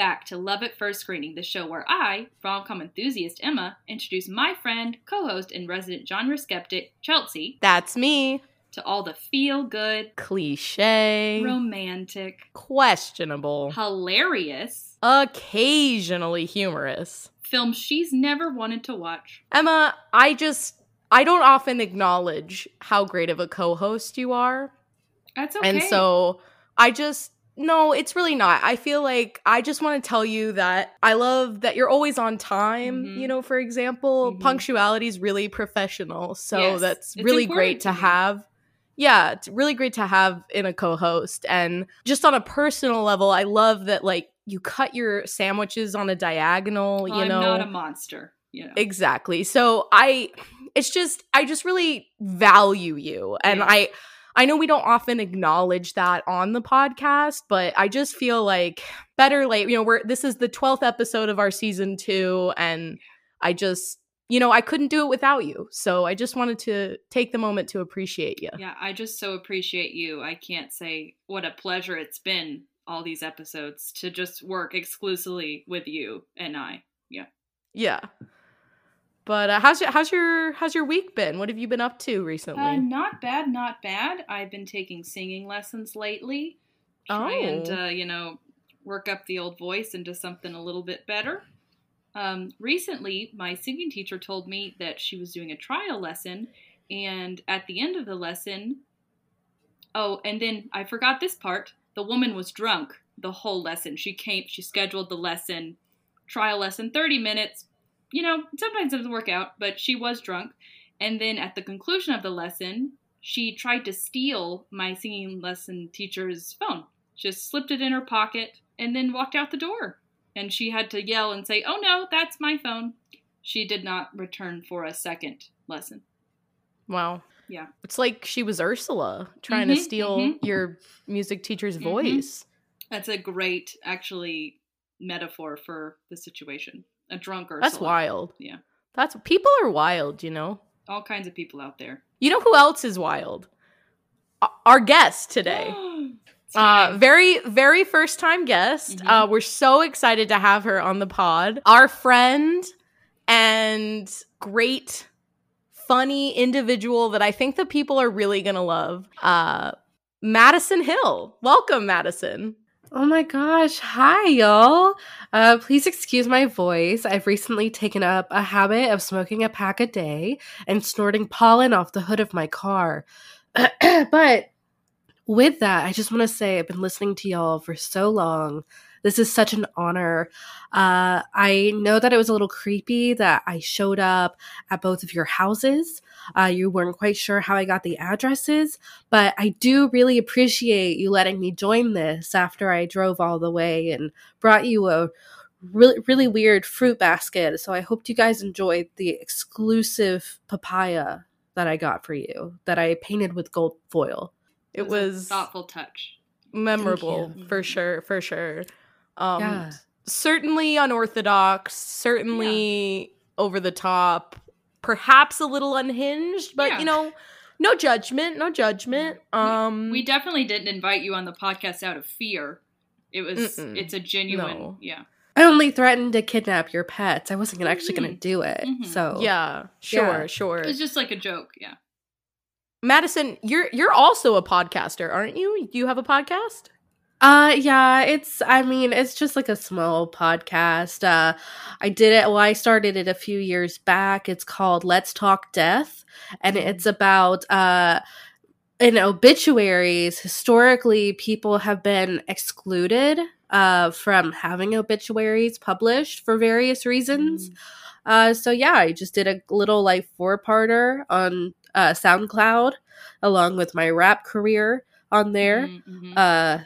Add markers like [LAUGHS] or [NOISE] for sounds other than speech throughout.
back to Love at First Screening, the show where I, rom com enthusiast Emma, introduce my friend, co host, and resident genre skeptic, Chelsea, That's me. to all the feel good, Cliche. romantic, questionable. hilarious Occasionally humorous. films she's never wanted to watch. Emma, I just I don't often acknowledge how great of a co-host you are. That's okay. And so I just no, it's really not. I feel like I just want to tell you that I love that you're always on time, Mhm. you know, for example. Mhm. Punctuality is really professional. So Yes, that's really great to have. Yeah, it's really great to have in a co-host. And just on a personal level, I love that like you cut your sandwiches on a diagonal, you I'm know. not a monster. You know. Exactly. So I it's just I just really value you and Yeah. I I know we don't often acknowledge that on the podcast, but I just feel like better late, you know, we're this is the 12th episode of our season 2 and I just you know, I couldn't do it without you. So I just wanted to take the moment to appreciate you. Yeah, I just so appreciate you. I can't say what a pleasure it's been all these episodes to just work exclusively with you and I. Yeah. Yeah. But uh, how's your how's your how's your week been? What have you been up to recently? Uh, not bad, not bad. I've been taking singing lessons lately. Trying Oh. to, you know, work up the old voice into something a little bit better. Um, recently, my singing teacher told me that she was doing a trial lesson, and at the end of the lesson, oh, and then I forgot this part. The woman was drunk the whole lesson. She came, she scheduled the lesson, trial lesson, 30 minutes. You know, sometimes it doesn't work out, but she was drunk. And then at the conclusion of the lesson, she tried to steal my singing lesson teacher's phone. Just slipped it in her pocket and then walked out the door. And she had to yell and say, Oh no, that's my phone. She did not return for a second lesson. Wow. Yeah. It's like she was Ursula trying to Mhm, steal mhm. your music teacher's Mhm. voice. That's a great, actually, metaphor for the situation. A drunk Ursula. That's wild. Yeah. That's people are wild, you know. All kinds of people out there. You know who else is wild? Our guest today. [GASPS] Uh, very, very first time guest. Mhm. Uh, we're so excited to have her on the pod. Our friend and great, funny individual that I think the people are really gonna love. Uh, Madison Hill. Welcome, Madison. Oh my gosh. Hi, y'all. Uh, please excuse my voice. I've recently taken up a habit of smoking a pack a day and snorting pollen off the hood of my car. [CLEARS THROAT] but with that, I just want to say I've been listening to y'all for so long. This is such an honor. Uh, I know that it was a little creepy that I showed up at both of your houses. Uh, you weren't quite sure how I got the addresses, but I do really appreciate you letting me join this after I drove all the way and brought you a really really weird fruit basket. So I hope you guys enjoyed the exclusive papaya that I got for you that I painted with gold foil. It a was thoughtful touch. memorable for sure, for sure. Um, Yeah. certainly unorthodox, certainly over the top, perhaps a little unhinged, but Yeah. you know, no judgment, no judgment. Um, We definitely didn't invite you on the podcast out of fear. It was Mm-mm. it's a genuine No. yeah. I only threatened to kidnap your pets. I wasn't gonna, actually going to do it. Mhm. So yeah, sure, Yeah. sure. It's just like a joke, yeah. Madison, you're you're also a podcaster, aren't you? You have a podcast? Uh yeah, it's I mean, it's just like a small podcast. Uh I did it well, I started it a few years back. It's called Let's Talk Death and it's about uh in obituaries, historically people have been excluded uh from having obituaries published for various reasons. Uh, so yeah, I just did a little like four parter on uh, SoundCloud along with my rap career on there. Mhm, mhm. Uh,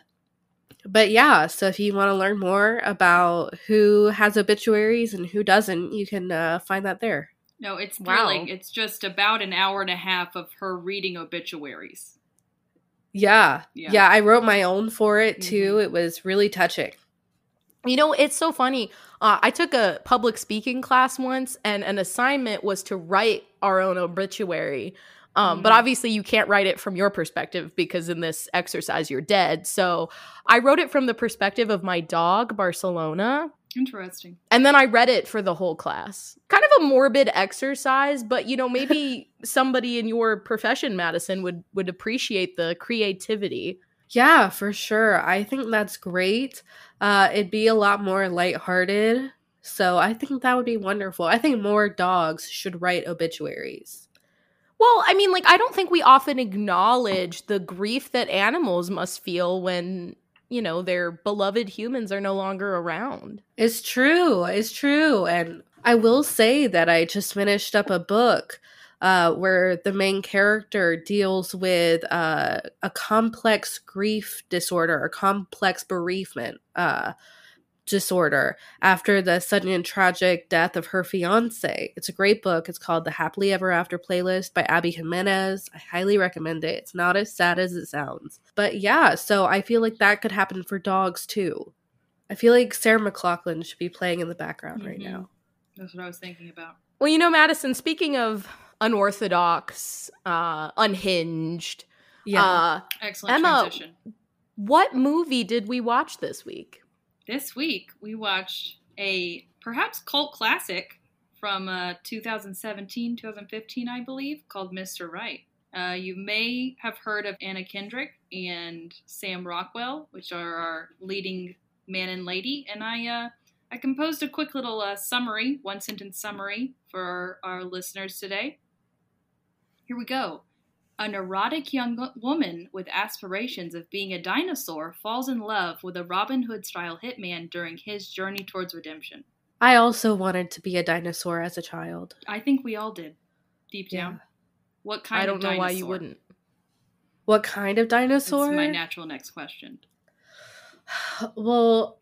but yeah, so if you want to learn more about who has obituaries and who doesn't, you can uh, find that there. no, it's Wow. It's just about an hour and a half of her reading obituaries. Yeah, Yeah. yeah, I wrote my own for it too. Mhm. It was really touching. You know, it's so funny. Uh, I took a public speaking class once, and an assignment was to write our own obituary. Um, But Mm. obviously, you can't write it from your perspective because in this exercise, you're dead. So I wrote it from the perspective of my dog, Barcelona. Interesting. And then I read it for the whole class. Kind of a morbid exercise, but you know, maybe [LAUGHS] somebody in your profession, Madison, would would appreciate the creativity. Yeah, for sure. I think that's great. Uh, it'd be a lot more lighthearted. So I think that would be wonderful. I think more dogs should write obituaries. Well, I mean, like I don't think we often acknowledge the grief that animals must feel when, you know, their beloved humans are no longer around. It's true. It's true. And I will say that I just finished up a book uh, where the main character deals with uh, a complex grief disorder or complex bereavement uh, disorder after the sudden and tragic death of her fiance. It's a great book. It's called The Happily Ever After Playlist by Abby Jimenez. I highly recommend it. It's not as sad as it sounds. But yeah, so I feel like that could happen for dogs too. I feel like Sarah McLachlan should be playing in the background right Mhm. now. That's what I was thinking about. Well, you know, Madison, speaking of unorthodox, uh, unhinged, uh, Excellent Emma- transition. what movie did we watch this week? This week we watched a perhaps cult classic from uh, 2017, 2015, I believe, called Mr. Right. Uh, you may have heard of Anna Kendrick and Sam Rockwell, which are our leading man and lady, and I uh, I composed a quick little uh, summary, one sentence summary for our, our listeners today. Here we go. A neurotic young woman with aspirations of being a dinosaur falls in love with a Robin Hood style hitman during his journey towards redemption. I also wanted to be a dinosaur as a child. I think we all did, deep down. What kind I don't know why you wouldn't. What kind of That's dinosaur? my natural next question. [SIGHS] well,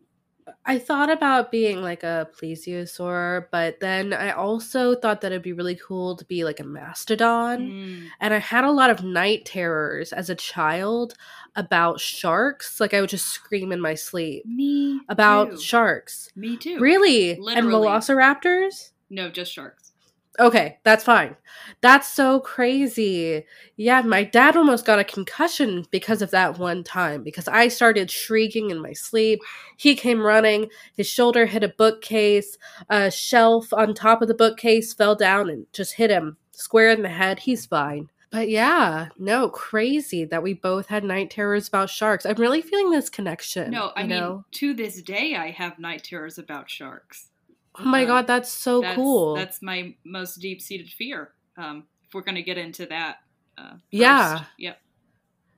I thought about being like a plesiosaur, but then I also thought that it'd be really cool to be like a mastodon. Mm, And I had a lot of night terrors as a child about sharks. Like I would just scream in my sleep me about too. sharks. me too. Really? And Literally. velociraptors? No, just sharks. Okay, that's fine. That's so crazy. Yeah, my dad almost got a concussion because of that one time because I started shrieking in my sleep. He came running, his shoulder hit a bookcase, a shelf on top of the bookcase fell down and just hit him square in the head. He's fine. But yeah, no, crazy that we both had night terrors about sharks. I'm really feeling this connection. No, I mean, know? to this day, I have night terrors about sharks. Oh my uh, god, that's so that's, cool. That's my most deep seated fear. Um, if we're going to get into that. Uh, Yeah. Yep.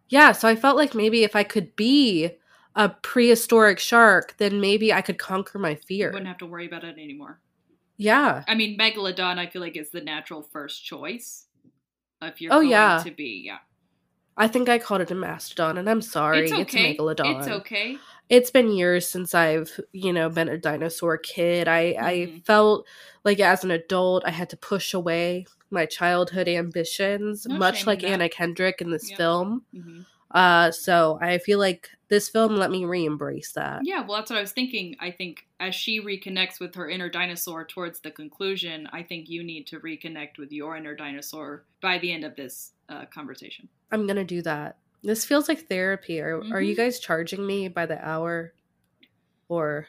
Yeah, so I felt like maybe if I could be a prehistoric shark, then maybe I could conquer my You fear. wouldn't have to worry about it anymore. Yeah. I mean, Megalodon, I feel like is the natural first choice. If you're Oh, going yeah. to be, yeah. I think I called it a mastodon, and I'm sorry. it's okay. a megalodon. It's okay. It's been years since I've, you know, been a dinosaur kid. I, I Mhm. felt like as an adult, I had to push away my childhood ambitions, No much like. Anna Kendrick in this Yep. film. hmm Uh, so I feel like this film let me re-embrace that. Yeah, well, that's what I was thinking. I think as she reconnects with her inner dinosaur towards the conclusion, I think you need to reconnect with your inner dinosaur by the end of this uh, conversation. I'm gonna do that. This feels like therapy. Are, are you Mhm. guys charging me by the hour? Or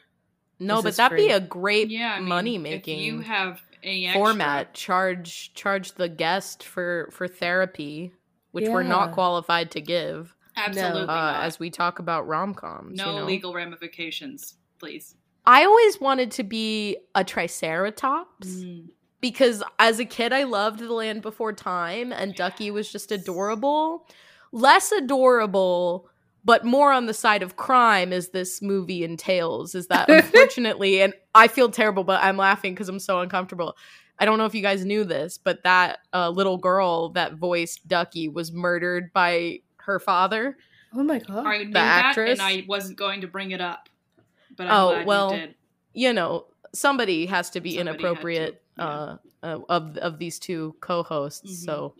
No, but that'd be a great Yeah, I mean, money making you have any extra, format. Charge charge the guest for for therapy, which we're not qualified to give. absolutely Uh, as we talk about rom coms. no you know? legal ramifications, please. I always wanted to be a triceratops. Mm. Because as a kid I loved The Land Before Time and Ducky was just adorable. Less adorable, but more on the side of crime as this movie entails is that [LAUGHS] unfortunately and I feel terrible but I'm laughing cuz I'm so uncomfortable. I don't know if you guys knew this, but that uh, little girl that voiced Ducky was murdered by her father. oh my god, I knew The that, actress? and I wasn't going to bring it up, but I'm Oh, glad well, you did. You know, somebody has to be Somebody had to, inappropriate yeah. uh, uh, of of these two co-hosts. Mhm. So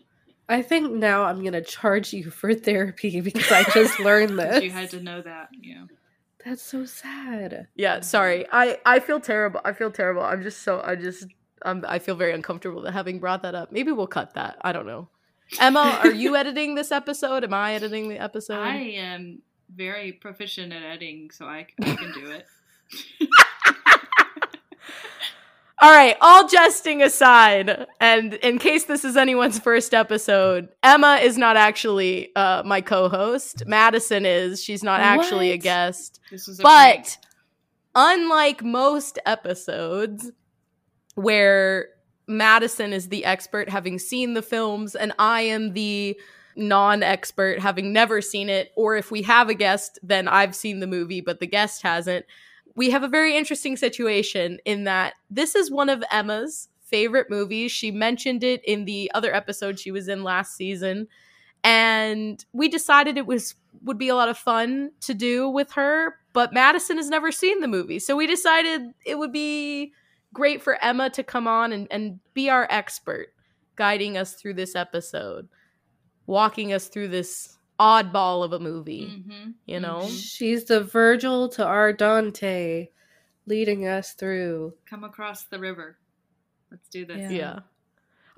I think now I'm gonna charge you for therapy [LAUGHS] because I just learned [LAUGHS] this. You had to know that, yeah. That's so sad. Yeah, sorry. I I feel terrible. I feel terrible. I'm just so I just um I feel very uncomfortable that having brought that up. Maybe we'll cut that. I don't know. Emma, are you [LAUGHS] editing this episode? Am I editing the episode? I am very proficient at editing, so I, I can do it. All right, all jesting aside, and in case this is anyone's first episode, Emma is not actually uh, my co-host. Madison is. She's not actually a guest. This was a prank. But unlike most episodes where Madison is the expert having seen the films and I am the non-expert having never seen it or if we have a guest then I've seen the movie but the guest hasn't we have a very interesting situation in that this is one of Emma's favorite movies. She mentioned it in the other episode she was in last season. And we decided it was would be a lot of fun to do with her but madison has never seen the movie. So we decided it would be great for emma to come on and, and be our expert guiding us through this episode walking us through this oddball of a movie Mhm, you know? mhm. She's the Virgil to our Dante, leading us through. Come across the river. Let's do this. Yeah. yeah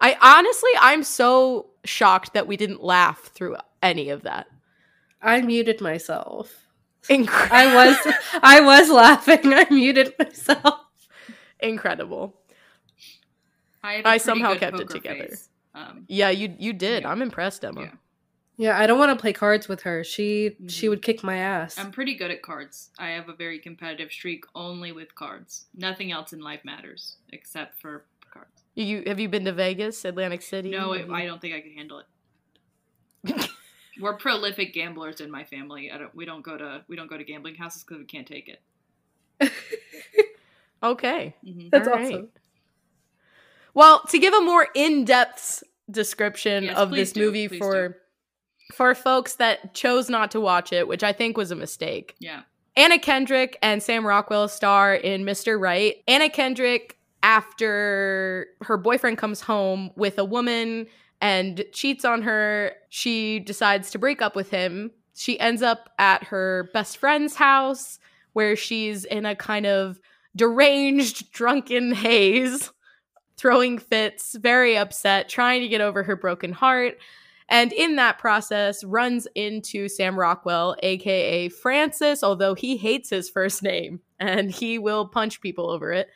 i honestly i'm so shocked that we didn't laugh through any of that I muted myself. Incredible. I was I was laughing. I muted myself. incredible I, had a I pretty somehow kept it together. Um, yeah you you did Yeah. i'm impressed emma Yeah. Yeah, I don't want to play cards with her. She she Mhm. would kick my ass. I'm pretty good at cards. I have a very competitive streak only with cards. Nothing else in life matters except for cards. You have you been to Vegas, Atlantic City? No, it, I don't think I could handle it. [LAUGHS] We're prolific gamblers in my family. I don't, we don't go to we don't go to gambling houses because we can't take it. [LAUGHS] Okay. hmm That's All right. awesome. Well, to give a more in-depth description Yes, of this do, movie please for for folks that chose not to watch it, which I think was a mistake. Yeah. Anna Kendrick and Sam Rockwell star in Mr. Right. Anna Kendrick, after her boyfriend comes home with a woman and cheats on her, she decides to break up with him. She ends up at her best friend's house where she's in a kind of deranged, [LAUGHS] drunken haze, throwing fits, very upset, trying to get over her broken heart and in that process runs into Sam Rockwell, aka Francis, although he hates his first [LAUGHS] name and he will punch people over it,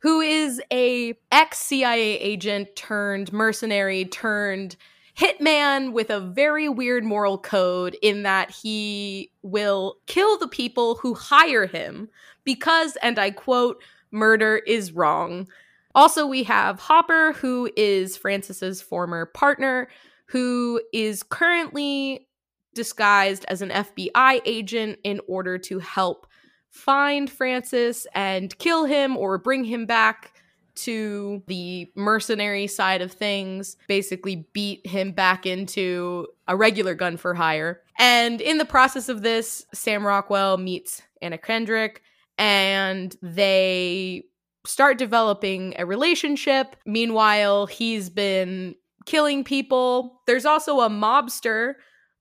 who is a ex CIA agent turned mercenary turned hitman with a very weird moral code in that he will kill the people who hire him because and I quote murder is wrong. Also we have Hopper who is Francis's former partner who is currently disguised as an FBI agent in order to help find Francis and kill him or bring him back to the mercenary side of things, basically beat him back into a regular gun for hire. And in the process of this, Sam Rockwell meets Anna Kendrick and they start developing a relationship. Meanwhile, he's been killing people. There's also a mobster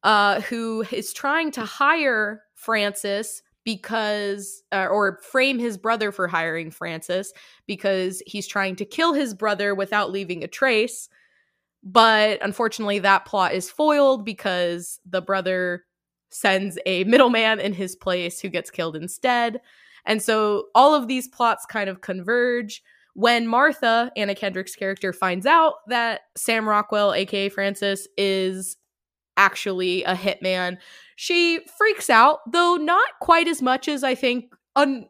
uh, who is trying to hire Francis because, uh, or frame his brother for hiring Francis because he's trying to kill his brother without leaving a trace. But unfortunately, that plot is foiled because the brother sends a middleman in his place who gets killed instead. And so all of these plots kind of converge when Martha, Anna Kendrick's character, finds out that Sam Rockwell, aka Francis, is actually a hitman, she freaks out, though not quite as much as I think un-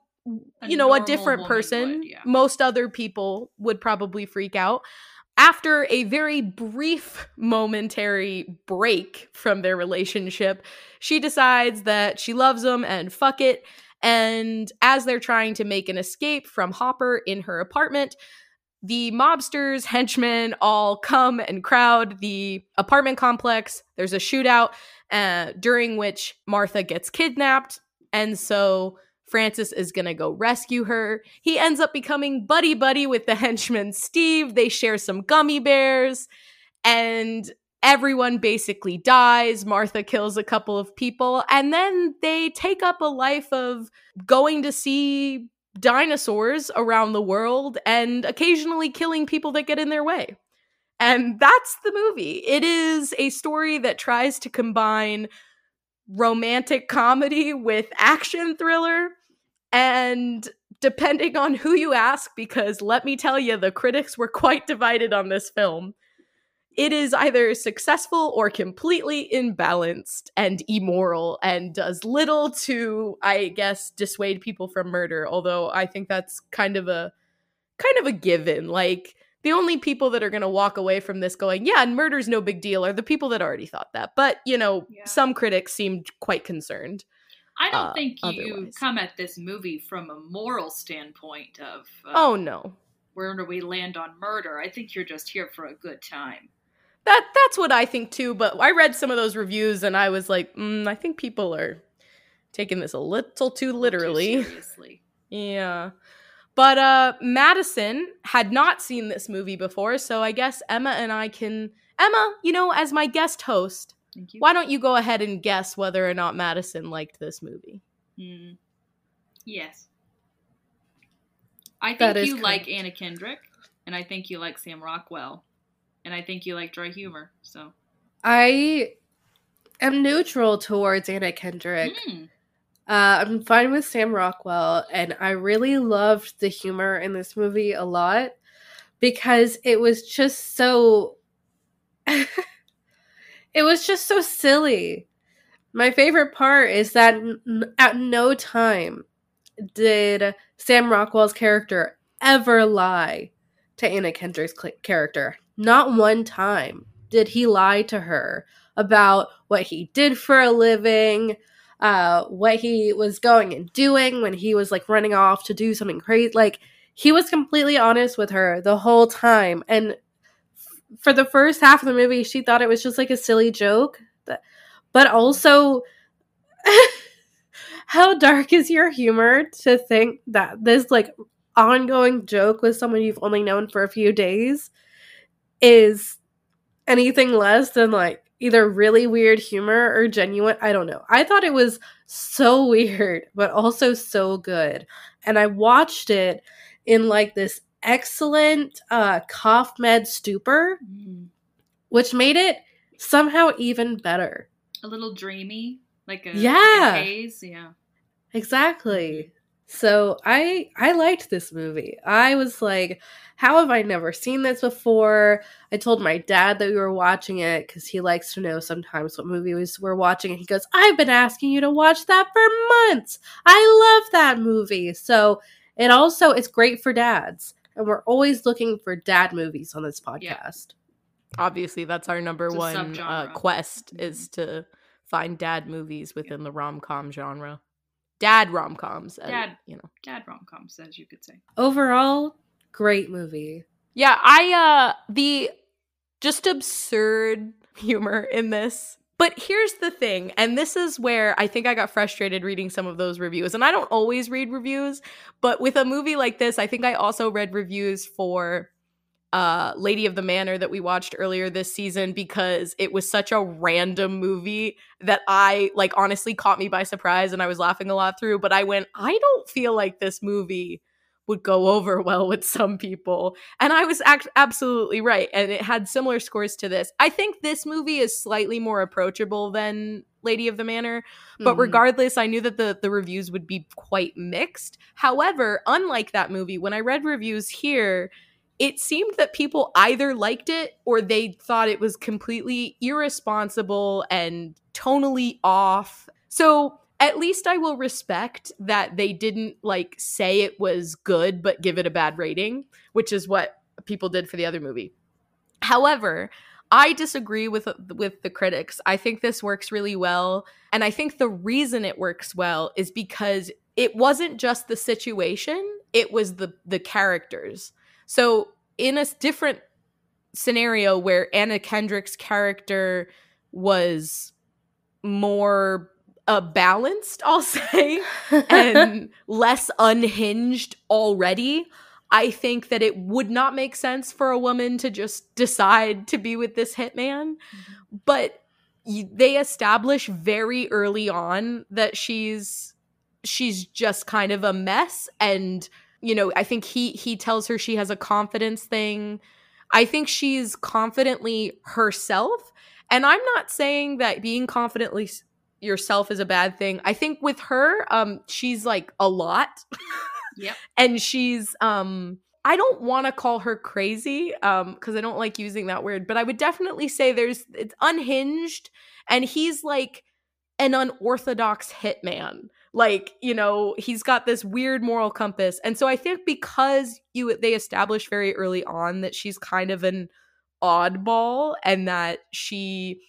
A you know, a different person. would, yeah. Most other people would probably freak out. After a very brief momentary break from their relationship, she decides that she loves him and fuck it. And as they're trying to make an escape from Hopper in her apartment, the mobsters, [LAUGHS] henchmen all come and crowd the apartment complex. There's a shootout uh, during which Martha gets kidnapped. And so Francis is going to go rescue her. He ends up becoming buddy buddy with the [LAUGHS] henchman Steve. They share some gummy bears. And everyone basically dies. Martha kills a couple of people. And then they take up a life of going to see dinosaurs around the world and occasionally killing people that get in their way. And that's the movie. It is a story that tries to combine romantic comedy with action thriller. And depending on who you ask, because let me tell you, the critics were quite divided on this film, it is either successful or completely imbalanced and immoral and does little to, I guess, dissuade people from murder. Although I think that's kind of a kind of a given. Like the only people that are going to walk away from this going, yeah, and murder's no big deal are the people that already thought that. But, you know, Yeah. some critics seemed quite concerned. I don't uh, think you otherwise. come at this movie from a moral standpoint of uh, Oh no. where do we land on murder. I think you're just here for a good time. That that's what I think too, but I read some of those reviews and I was like, mm, I think people are taking this a little too Too literally. seriously. [LAUGHS] Yeah. But uh Madison had not seen this movie before, so I guess Emma and I can Emma, you know, as my guest host, why don't you go ahead and guess whether or not Madison liked this movie? Hmm. Yes. I think you like. Anna Kendrick, and I think you like Sam Rockwell, and I think you like dry humor. So, I am neutral towards Anna Kendrick. Hmm. Uh, I'm fine with Sam Rockwell, and I really loved the humor in this movie a lot because it was just so. [LAUGHS] it was just so silly. My favorite part is that n- at no time did Sam Rockwell's character ever lie to Anna Kendrick's cl- character. Not one time did he lie to her about what he did for a living, uh, what he was going and doing when he was like running off to do something crazy. Like he was completely honest with her the whole time, and f- for the first half of the movie, she thought it was just like a silly joke. But also, [LAUGHS] how dark is your humor to think that this like ongoing joke with someone you've only known for a few days is anything less than like either really weird humor or genuine. I don't know. I thought it was so [LAUGHS] weird, but also so good. And I watched it in like this excellent uh cough med stupor, Hmm. which made it somehow even better. a little dreamy, like a, like a Yeah. haze. Yeah. Exactly. So I I liked this movie. I was like, how have I never seen this before? I told my dad that we were watching it because he likes to know sometimes what movies we're watching. And he goes, I've been asking you to watch that for months. I love that movie. So it also it's great for dads. And we're always looking for dad movies on this podcast. Yeah. Obviously, that's our number It's one uh, quest is to find dad movies within the rom-com genre. Dad rom-coms, uh, Dad. you know. Dad rom coms, as you could say. Overall, great movie. Yeah, I uh the just absurd [LAUGHS] humor in this. But here's the thing, and this is where I think I got frustrated reading some of those reviews. And I don't always read reviews, but with a movie like this, I think I also read reviews for uh Lady of the Manor that we watched earlier this season because it was such a random movie that I like honestly caught me by surprise and I was laughing a lot through, but I went, I don't feel like this movie would go over [LAUGHS] well with some people. And I was act- absolutely right. And it had similar scores to this. I think this movie is slightly more approachable than Lady of the Manor. But Mhm. regardless, I knew that the, the reviews would be quite mixed. However, unlike that movie, when I read reviews here, it seemed that people either liked it or they thought it was completely irresponsible and tonally off. So at least I will respect that they didn't like say it was good but give it a bad rating, which is what people did for the other movie. However, I disagree with with the critics. I think this works really well, and I think the reason it works well is because it wasn't just the situation, it was the the characters. So, in a different scenario where Anna Kendrick's character was more uh, balanced, I'll [LAUGHS] say, and [LAUGHS] less unhinged already, I think that it would not make sense for a woman to just decide to be with this hitman. But they establish very early on that she's she's just kind of a mess and you know, I think he he tells her she has a confidence thing. I think she's confidently herself. And I'm not saying that being confidently yourself is a bad thing. I think with her, um, she's like a lot. [LAUGHS] Yep. and she's um I don't want to call her crazy um because I don't like using that word, but I would definitely say there's it's unhinged and he's like an unorthodox hitman. Like, you know, he's got this weird moral compass. And so I think because you they establish very early on that she's kind of an oddball and that she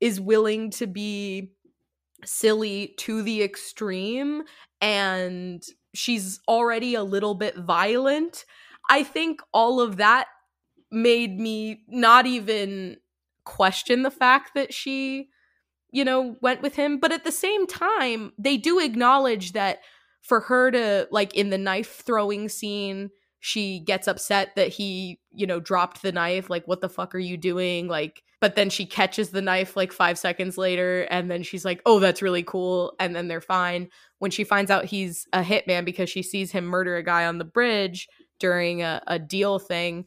is willing to be silly to the extreme and she's already a little bit violent. I think all of that made me not even question the fact that she, you know, went with him. But at the same time, they do acknowledge that for her to, like, in the knife throwing scene, she gets upset that he, you know, dropped the knife. Like, what the fuck are you doing? Like, but then she catches the knife like five seconds later, and then she's like, oh, that's really cool. And then they're fine. When she finds out he's a hitman because she sees him murder a guy on the bridge during a, a deal thing,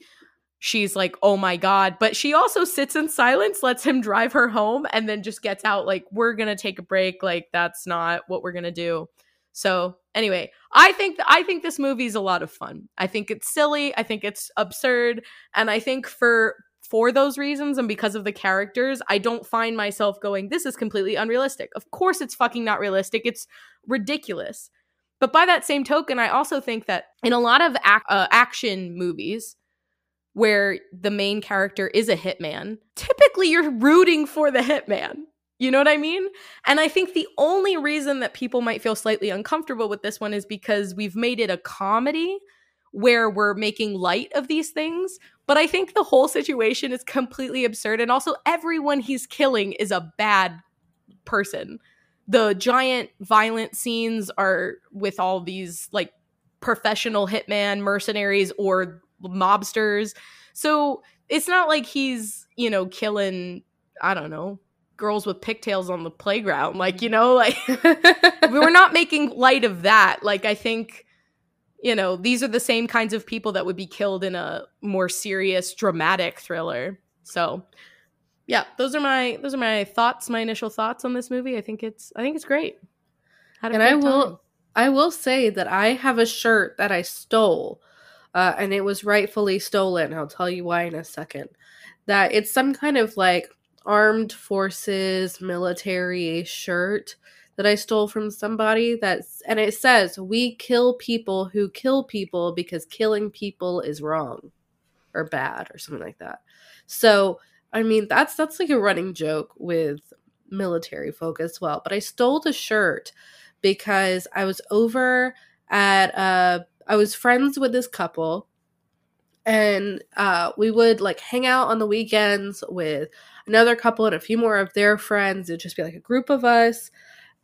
she's like, oh my God. But she also sits in silence, lets him drive her home, and then just gets out, like, we're going to take a break. Like, that's not what we're going to do. So anyway, I think I think this movie is a lot of fun. I think it's silly. I think it's absurd, and I think for for those reasons and because of the characters, I don't find myself going, "This is completely unrealistic." Of course, it's fucking not realistic. It's ridiculous. But by that same token, I also think that in a lot of ac- uh, action movies where the main character is a hitman, typically you're rooting for the hitman. You know what I mean? And I think the only reason that people might feel slightly uncomfortable with this one is because we've made it a comedy where we're making light of these things. But I think the whole situation is completely absurd. And also, everyone he's killing is a bad person. The giant violent scenes are with all these like professional hitman mercenaries or mobsters. So it's not like he's, you know, killing, I don't know, girls with pigtails on the playground. Like, you know, like [LAUGHS] we're not making light of that. Like, I think, you know, these are the same kinds of people that would be killed in a more serious, dramatic thriller. So, yeah, those are my those are my thoughts, my initial thoughts on this movie. I think it's I think it's great. And I will time. I will say that I have a shirt that I stole, uh, and it was rightfully stolen. I'll tell you why in a second. That it's some kind of like armed forces military shirt that I stole from somebody that's and it says we kill people who kill people because killing people is wrong or bad or something like that. So, I mean, that's that's like a running joke with military folk as well. But I stole the shirt because I was over at uh I was friends with this couple and uh we would like hang out on the weekends with another couple and a few more of their friends. It'd just be like a group of us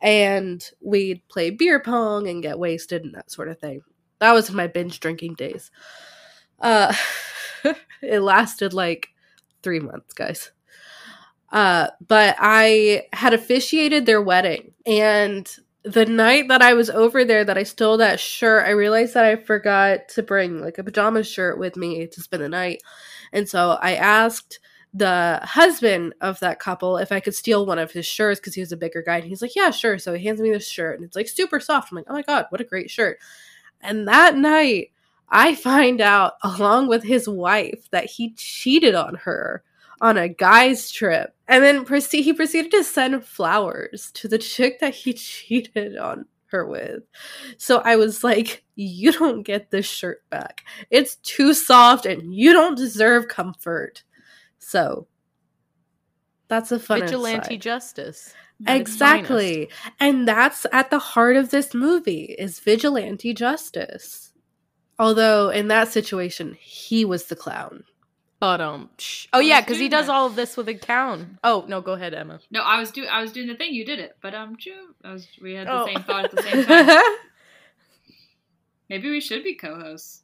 and we'd play beer pong and get wasted and that sort of thing. That was my binge drinking days. Uh [LAUGHS] it lasted like 3 months, guys. Uh but I had officiated their wedding and the night that I was over there that I stole that shirt, I realized that I forgot to bring like a pajama shirt with me to spend the night. And so I asked the husband of that couple if I could steal one of his shirts because he was a bigger guy. And he's like, Yeah, sure. So he hands me this shirt and it's like super soft. I'm like, Oh my God, what a great shirt. And that night, I find out [LAUGHS] along with his wife that he cheated on her on a guy's trip and then proceed he proceeded to send flowers to the chick that he [LAUGHS] cheated on her with. So I was like, you don't get this shirt back. It's too soft and you don't deserve comfort. So that's a fun vigilante aside. justice. Exactly. And that's at the heart of this movie is vigilante justice. Although in that situation, he was the clown. But um, sh- oh yeah, because he does that. all of this with a gown. Oh no, go ahead, Emma. No, I was doing I was doing the thing. You did it, but um, true. I was we had the Oh. same thought at the same time. [LAUGHS] Maybe we should be co-hosts.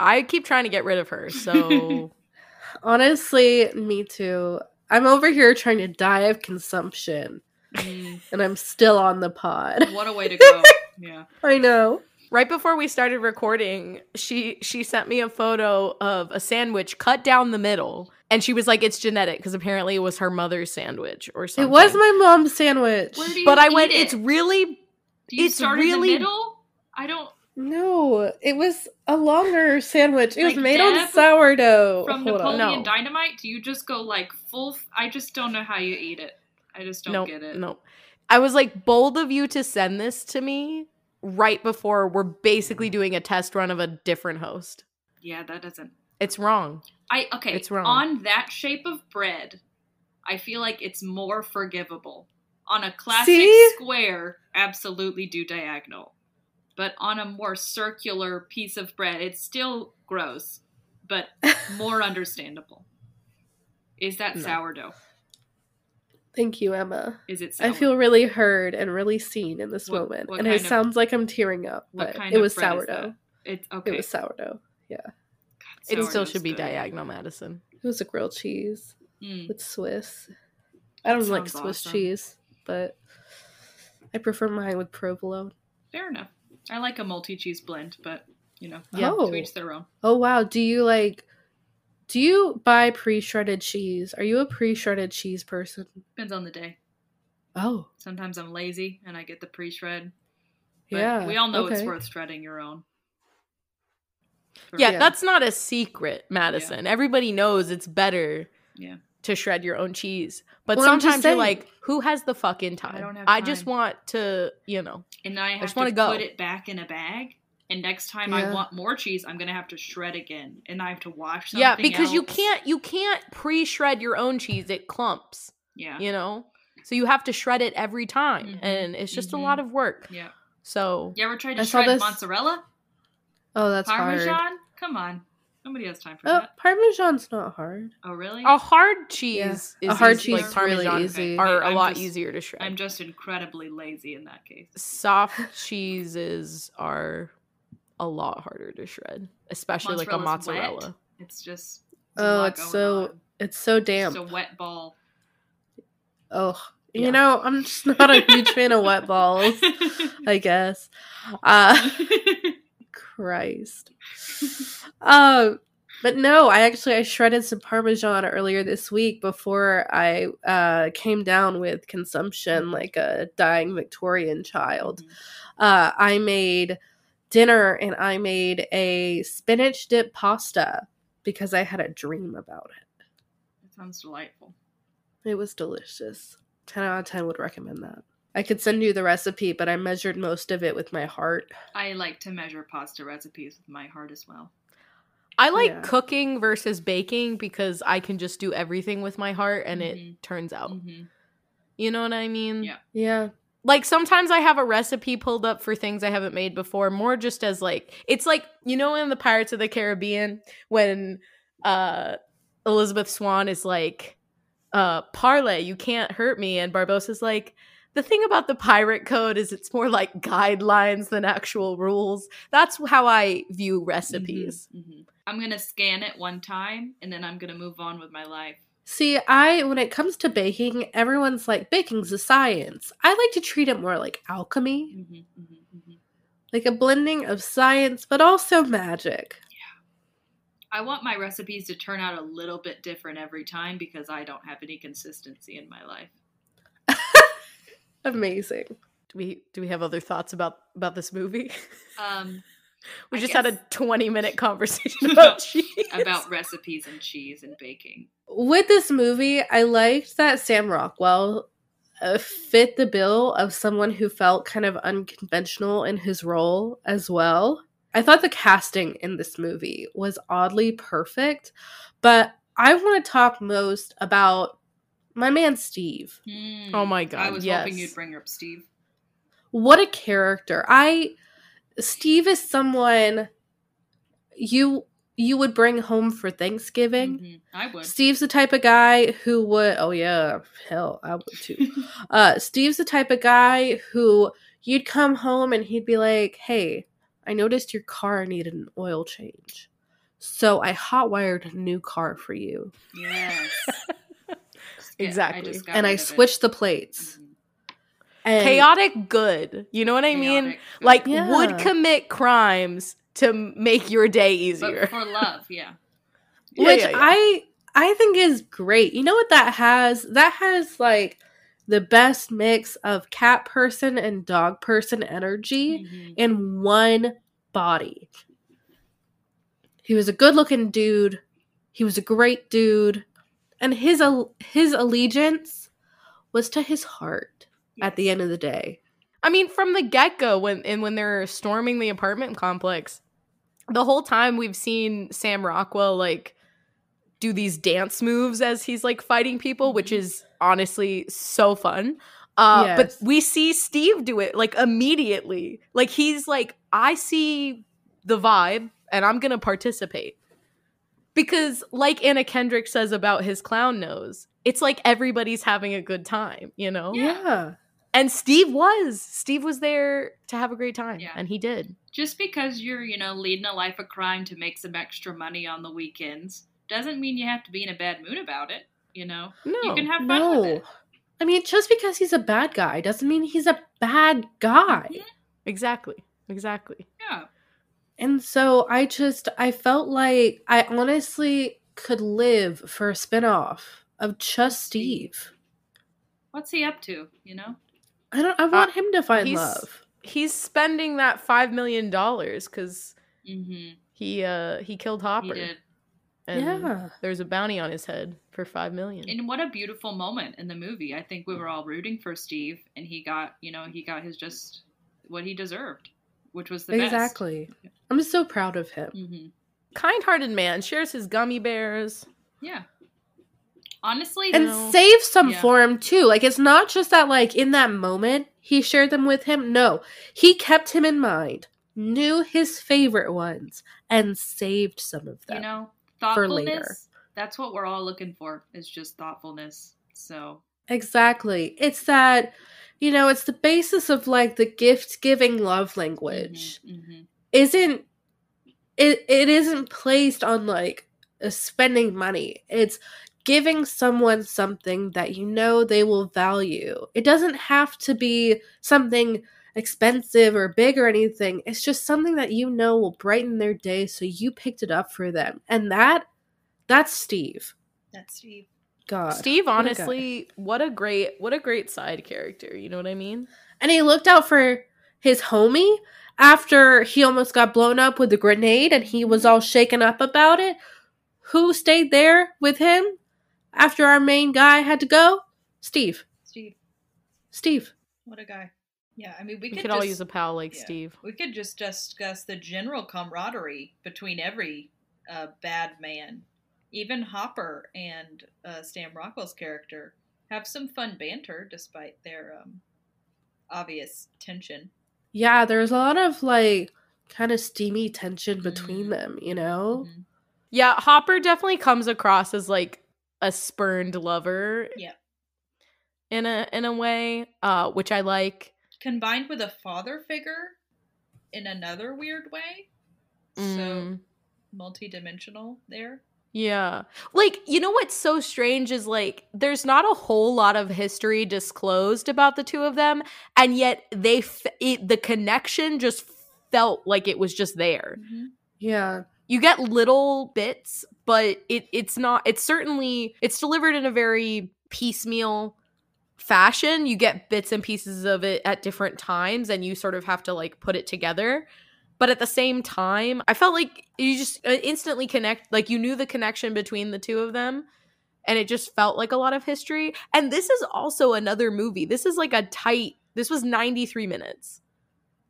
I keep trying to get rid of her, so [LAUGHS] Honestly, me too. I'm over here trying to die of consumption, Mm, and I'm still on the pod. what a way to go. [LAUGHS] Yeah. I know. Right before we started recording, she she sent me a photo of a sandwich cut down the middle, and she was like, "It's genetic," because apparently it was her mother's sandwich or something. It was my mom's sandwich. Where do you But I went. it? It's really Do you it's start really- in the middle? I don't. No, it was a longer sandwich. It was made Deb on sourdough. From Hold on. Napoleon No. Dynamite, do you just go like full? f- I just don't know how you eat it. I just don't no, get it. no. I was like bold of you to send this to me right before we're basically doing a test run of a different host. Yeah, that doesn't. It's wrong. I okay. It's wrong. On that shape of bread, I feel like it's more forgivable. On a classic See? square, absolutely do diagonal. But on a more circular piece of bread, it's still gross, but [LAUGHS] more understandable. Is that No. sourdough? Thank you, Emma. Is it I feel really heard and really seen in this What- moment, what and it of- sounds like I'm tearing up. But it was sourdough. It's okay. It was sourdough. Yeah. It still Sourdough's should be good. diagonal, Madison. It was a grilled cheese Mm. with Swiss. I don't like Swiss awesome. cheese, but I prefer mine with provolone. Fair enough. I like a multi cheese blend, but you know, Yeah. Oh. to each their own. Oh wow, do you like do you buy pre-shredded cheese? Are you a pre-shredded cheese person? Depends on the day. Oh, Sometimes I'm lazy and I get the pre shred. But yeah. we all know it's worth shredding your own. For- Yeah, Yeah. that's not a secret, Madison. Everybody knows it's better Yeah. to shred your own cheese. But Well, I'm sometimes you're like, who has the fucking time? I don't have I just want to, you know. And I have just to wanna go. put it back in a bag. And next time I want more cheese, I'm gonna have to shred again, and I have to wash something. yeah, because you can't you can't pre-shred your own cheese. It clumps, Yeah, you know? So you have to shred it every time. Mhm. And it's just Mhm. a lot of work. yeah. So You ever tried to I shred this- mozzarella, Oh, that's parmesan? hard. Come on, nobody has time for Oh, that. parmesan's not hard. Oh, really? a hard cheese Yeah. is A hard easy, like cheese really Parmesan easy. are a I'm lot just- easier to shred. I'm just incredibly lazy in that case. soft cheeses are a lot harder to shred, especially like a Mozzarella's wet. mozzarella. It's just. Oh, it's so on. it's so damp. Just a wet ball. Oh, Yeah. you know, I'm just not a huge fan of wet balls. [LAUGHS] I guess. Uh, [LAUGHS] Christ. Um, but no, I actually I shredded some parmesan earlier this week before I uh came down with consumption like a dying Victorian child. Uh, I made dinner and I made a spinach dip pasta because I had a dream about it. It sounds delightful. It was delicious. 10 out of 10 would recommend that. I could send you the recipe, but I measured most of it with my heart. I like to measure pasta recipes with my heart as well. I like Yeah. cooking versus baking because I can just do everything with my heart and Mhm. it turns out. hmm You know what I mean? Yeah. Yeah. Like sometimes I have a recipe pulled up for things I haven't made before, more just as like it's like you know in the Pirates of the Caribbean when uh Elizabeth Swann is like uh parley, you can't hurt me and Barbossa's like the thing about the pirate code is it's more like guidelines than actual rules. That's how I view recipes. hmm I'm gonna scan it one time and then I'm gonna move on with my life. See, I when it comes to baking, everyone's like baking's a science. I like to treat it more like alchemy, hmm hmm hmm like a blending of science but also magic. Yeah. I want my recipes to turn out a little bit different every time because I don't have any consistency in my life. [LAUGHS] Amazing. Do we do we have other thoughts about about this movie? [LAUGHS] Um, we I just had a 20 minute conversation [LAUGHS] about cheese. about recipes and cheese and baking. With this movie, I liked that Sam Rockwell uh, fit the bill of someone who felt kind of unconventional in his role as well. I thought the casting in this movie was oddly perfect, but I want to talk most about my man Steve. Hmm. Oh my god. I was yes. hoping you'd bring up Steve. What a character. I Steve is someone you you would bring home for Thanksgiving. Mhm. I would. Steve's the type of guy who would oh yeah, hell, I would too. [LAUGHS] Uh Steve's the type of guy who you'd come home and he'd be like, "Hey, I noticed your car needed an oil change. So I hotwired a new car for you yes. [LAUGHS] Exactly. just got and I of it. switched the plates." And chaotic good. You know what I mean? Chaotic. Like Yeah. would commit crimes to make your day but easier. for love, yeah. [LAUGHS] Yeah, which yeah, yeah. I I think is great. You know what that has? That has like the best mix of cat person and dog person energy Mhm. in one body. He was a good-looking dude. He was a great dude, and his his allegiance was to his heart at the end of the day. I mean, from the get go, when and when they're storming the apartment complex, the whole time we've seen Sam Rockwell like do these dance moves as he's like fighting people, which Mhm. is honestly so fun. Uh, But we see Steve do it like immediately. Like he's like, I see the vibe and I'm gonna participate. Because, like Anna Kendrick says about his clown nose, it's like everybody's having a good time, you know? Yeah. And Steve was. Steve was there to have a great time, Yeah. and he did. Just because you're, you know, leading a life of crime to make some extra money on the weekends doesn't mean you have to be in a bad mood about it. You know, No, you can have fun with No. it. I mean, just because he's a bad guy doesn't mean he's a bad guy. Exactly, exactly. Yeah. And so I just I felt like I honestly could live for a spinoff of just Steve. What's he up to? You know. I don't I want him to find he's- love. He's spending that five million dollars because Mm-hmm. he uh he killed Hopper, He did. and Yeah. there's a bounty on his head for five million. And what a beautiful moment in the movie. I think we were all rooting for Steve, and he got, you know, he got his just what he deserved, which was the Exactly. I'm so proud of him. best. hmm Kind-hearted man shares his gummy bears. Yeah. Honestly, And know. save some Yeah. for him too. Like it's not just that like in that moment he shared them with him. No. He kept him in mind, knew his favorite ones, and saved some of them. you know, for later. thoughtfulness. That's what we're all looking for. Is just thoughtfulness. So Exactly. It's that, you know, it's the basis of like the gift giving love language. mhm. Isn't it it isn't placed on like spending money. It's giving someone something that you know they will value. It doesn't have to be something expensive or big or anything. It's just something that you know will brighten their day so you picked it up for them. And that that's Steve. That's Steve. God. Steve, what a honestly, what a great what a great side character. You know what I mean? and he looked out for his homie after he almost got blown up with the grenade and he was mm-hmm. all shaken up about it. Who stayed there with him after our main guy had to go? Steve. Steve. Steve. What a guy. Yeah, I mean, we We could, could all just- use a pal like yeah. Steve. We could just discuss the general camaraderie between every uh, bad man. Even Hopper and uh, Sam Rockwell's character have some fun banter despite their um, obvious tension. Yeah, there's a lot of like kind of steamy tension between Mhm. them, you know? Mhm. Yeah, Hopper definitely comes across as like a spurned lover. Yeah. In a in a way, uh, which I like. Combined with a father figure in another weird way. So Mm, multi-dimensional there. yeah. Like, you know what's so strange is like there's not a whole lot of history disclosed about the two of them, and yet they f- it, the connection just felt like it was just there. Yeah. You get little bits but it it's not it's certainly it's delivered in a very piecemeal fashion. You get bits and pieces of it at different times and you sort of have to like put it together. But at the same time i felt like you just uh, instantly connect like you knew the connection between the two of them and it just felt like a lot of history. And this is also another movie. This is like a tight this was 93 minutes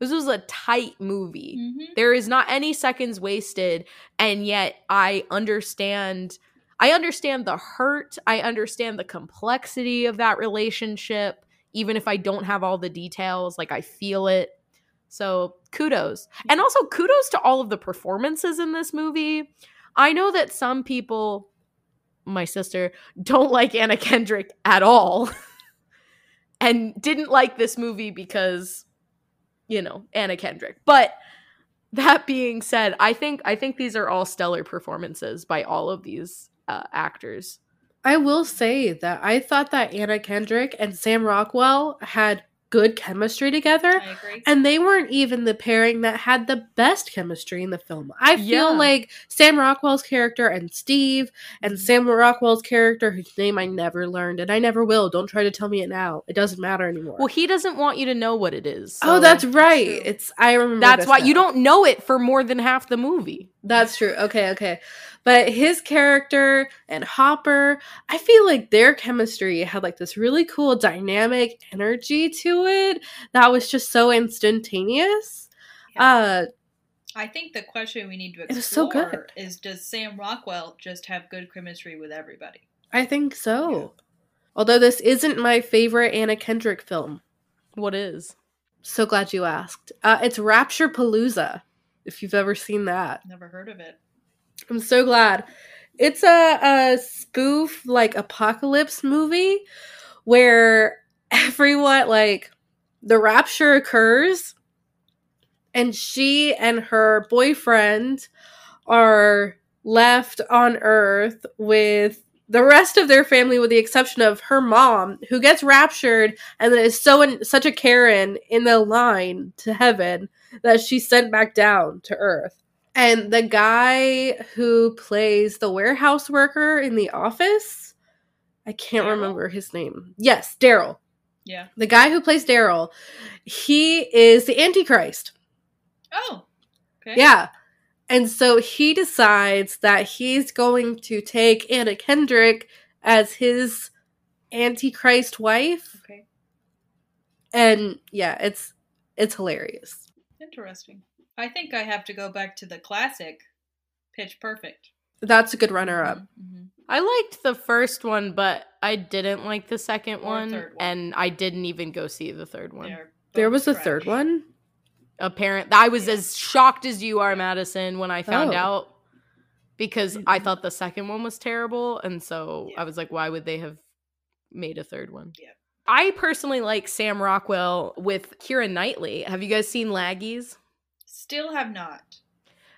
this was a tight movie Mm-hmm. there is not any seconds wasted and yet I understand I understand the hurt, I understand the complexity of that relationship even if I don't have all the details, like I feel it. So, kudos. And also kudos to all of the performances in this movie. I know that some people my sister don't like Anna Kendrick at all [LAUGHS] and didn't like this movie because you know, Anna Kendrick. But that being said, I think I think these are all stellar performances by all of these uh, actors. I will say that I thought that Anna Kendrick and Sam Rockwell had good chemistry together. I agree. And they weren't even the pairing that had the best chemistry in the film. I feel Yeah. like Sam Rockwell's character and Steve and Mhm. Sam Rockwell's character, whose name I never learned and I never will. Don't try to tell me it now. It doesn't matter anymore. Well, he doesn't want you to know what it is. oh, that's right. It's I remember. that's why you don't know it for more than half the movie. That's true. Okay, okay. But his character and Hopper, I feel like their chemistry had like this really cool dynamic energy to it that was just so instantaneous. Uh I think the question we need to It was so explore good. is does Sam Rockwell just have good chemistry with everybody? I think so. Although this isn't my favorite Anna Kendrick film. What is? So glad you asked. Uh it's Rapture-Palooza, if you've ever seen that. Never heard of it. I'm so glad. It's a, a spoof like apocalypse movie where everyone like the rapture occurs and she and her boyfriend are left on earth with the rest of their family with the exception of her mom who gets raptured and is so in, such a karen in the line to heaven that she's sent back down to earth and the guy who plays the warehouse worker in the office, I can't Daryl? remember his name. Yes, Daryl. Yeah. The guy who plays Daryl, he is the Antichrist. Oh. Okay. Yeah. And so he decides that he's going to take Anna Kendrick as his Antichrist wife. Okay. And yeah, it's it's hilarious. Interesting. I think I have to go back to the classic Pitch Perfect. That's a good runner up. Mhm. I liked the first one, but I didn't like the second Or one, third one. and I didn't even go see the third one. There both was a third one. Apparent, I was as shocked as you are, Madison, when I found Oh. out because I thought the second one was terrible, and so Yeah. I was like, why would they have made a third one? Yeah. I personally like Sam Rockwell with Keira Knightley. Have you guys seen Laggies? Still have not.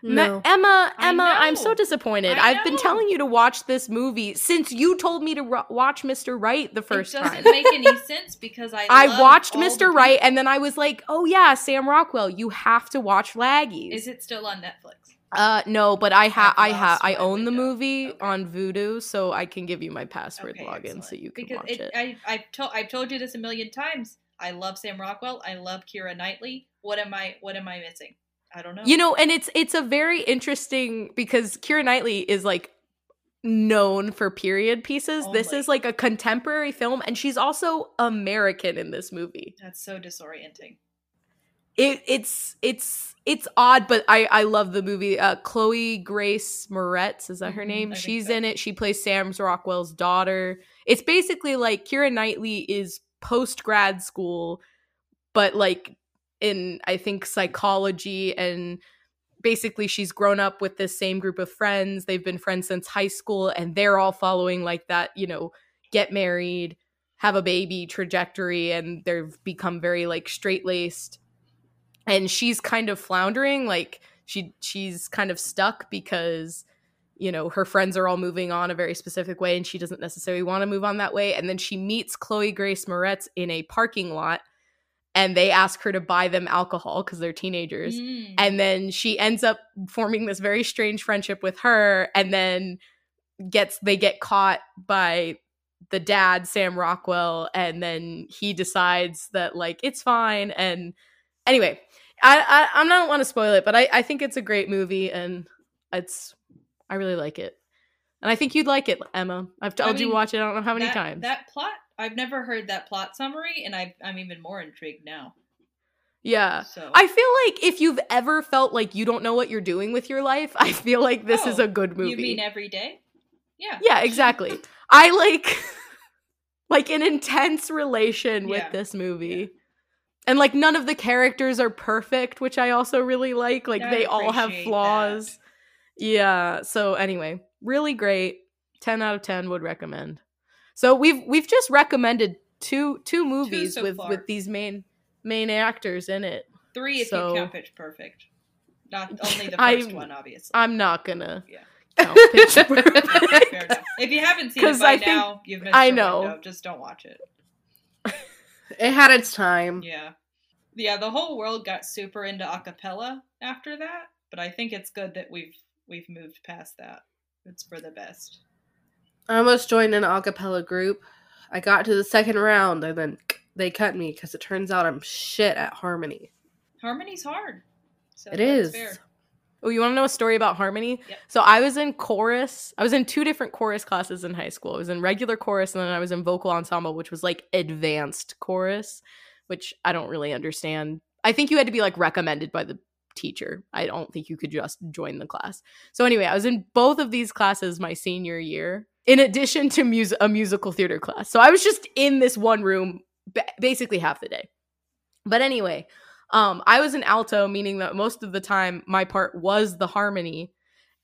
Ma- No. Emma, Emma, I'm so disappointed. I I've been telling you to watch this movie since you told me to ro- watch Mr. Right the first it time. doesn't make any [LAUGHS] sense because I I love watched all Mr. Right and then I was like, "Oh yeah, Sam Rockwell, you have to watch Laggies." Is it still on Netflix? Uh no, but I have I've I have lost I my own the movie Okay. on Vudu, so I can give you my password Okay, login so you can because watch it, it. I I've told I've told you this a million times. I love Sam Rockwell. I love Keira Knightley. What am I what am I missing? I don't know. You know, and it's it's a very interesting because Keira Knightley is like known for period pieces. This is like a contemporary film and she's also American in this movie. that's so disorienting. It it's it's it's odd, but I I love the movie. Uh Chloe Grace Moretz, is that her Mhm, name? Think She's so. in it. She plays Sam's Rockwell's daughter. It's basically like Keira Knightley is post grad school, but like in I think psychology and basically she's grown up with this same group of friends. They've been friends since high school and they're all following like that, you know, get married, have a baby trajectory and they've become very like straight-laced. And she's kind of floundering like she she's kind of stuck because you know her friends are all moving on a very specific way and she doesn't necessarily want to move on that way and then she meets Chloe Grace Moretz in a parking lot and they ask her to buy them alcohol because they're teenagers. Mm. and then she ends up forming this very strange friendship with her and then gets they get caught by the dad sam rockwell and then he decides that like it's fine. And anyway i i i'm not want to spoil it but i i think it's a great movie and it's i really like it. And i think you'd like it emma. I've told you mean, watch it i don't know how many that, times. That plot I've never heard that plot summary and I I'm even more intrigued now. yeah So I feel like if you've ever felt like you don't know what you're doing with your life, [LAUGHS] I feel like this is Oh, a good movie. You mean every day? Yeah. yeah, [LAUGHS] exactly. I like [LAUGHS] like an intense relation with Yeah. this movie. And like none of the characters are perfect, which I also really like. Like I they all have flaws. that. Yeah. So anyway, really great. 10 out of 10 would recommend. So we've we've just recommended two two movies so with far. with these main main actors in it. Three if So- you count Pitch Perfect. Not [LAUGHS] only the I- 1st one, obviously. I'm not gonna Yeah. count Pitch [LAUGHS] Perfect. Fair. If you haven't seen it by I think- now, you've missed I your know. window. Just don't watch it. It had its time. Yeah. Yeah, the whole world got super into acapella after that, but I think it's good that we've we've moved past that. It's for the best. I almost joined an a cappella group. I got to the second round and then they cut me because it turns out I'm shit at harmony. Harmony's hard. So It that's is. fair. Oh, you want to know a story about harmony? Yep. So I was in chorus. I was in two different chorus classes in high school. I was in regular chorus and then I was in vocal ensemble, which was like advanced chorus, which I don't really understand. I think you had to be like recommended by the teacher. I don't think you could just join the class. So anyway, I was in both of these classes my senior year, in addition to mus- a musical theater class. So I was just in this one room ba- basically half the day. But anyway, um, I was an alto, meaning that most of the time my part was the harmony.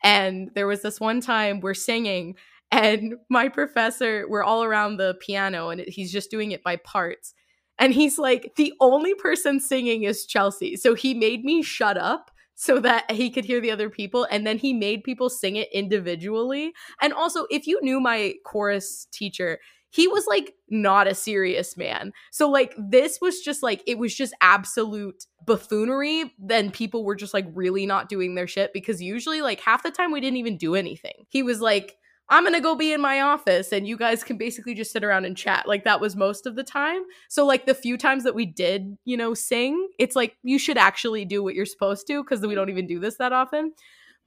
And there was this one time we're singing, and my professor, we're all around the piano, and he's just doing it by parts. And he's like, the only person singing is Chelsea. So he made me shut up so that he could hear the other people. And then he made people sing it individually. And also, if you knew my chorus teacher, he was like not a serious man. So like this was just like it was just absolute buffoonery. Then people were just like really not doing their shit because usually like half the time we didn't even do anything. He was like I'm going to go be in my office and you guys can basically just sit around and chat. Like that was most of the time. So like the few times that we did, you know, sing, it's like you should actually do what you're supposed to because we don't even do this that often.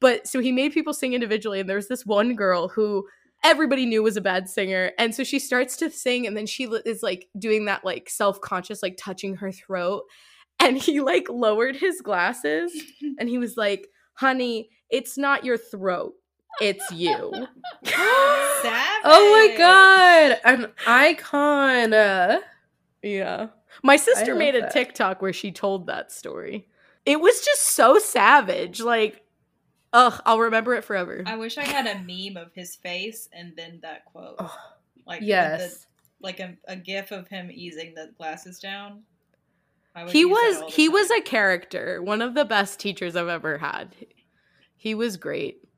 But so he made people sing individually and there's this one girl who everybody knew was a bad singer and so she starts to sing and then she is like doing that like self-conscious like touching her throat and he like lowered his glasses [LAUGHS] and he was like honey it's not your throat it's you [GASPS] Savage. Oh my god, an icon. Uh, yeah my sister made a that. tiktok where she told that story it was just so savage like ugh i'll remember it forever I wish I had a meme of his face and then that quote. oh, Like yes. the, like a, a gif of him easing the glasses down. He was all the he was a character one of the best teachers i've ever had he was great Yeah.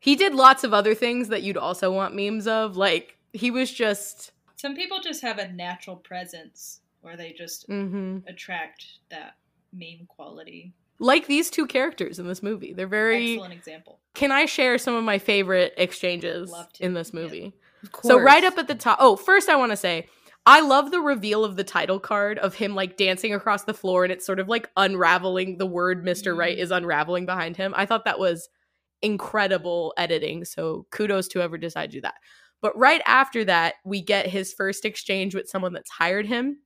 He did lots of other things that you'd also want memes of like he was just Some people just have a natural presence where they just mhm. attract that meme quality. like these two characters in this movie they're very Excellent example. can i share some of my favorite exchanges in this movie of So right up at the top. Oh, first I want to say I love the reveal of the title card of him like dancing across the floor and it's sort of like unraveling the word Mr. Right Mhm. is unraveling behind him. I thought that was incredible editing. So kudos to whoever decided to do that. But right after that, we get his first exchange with someone that's hired him.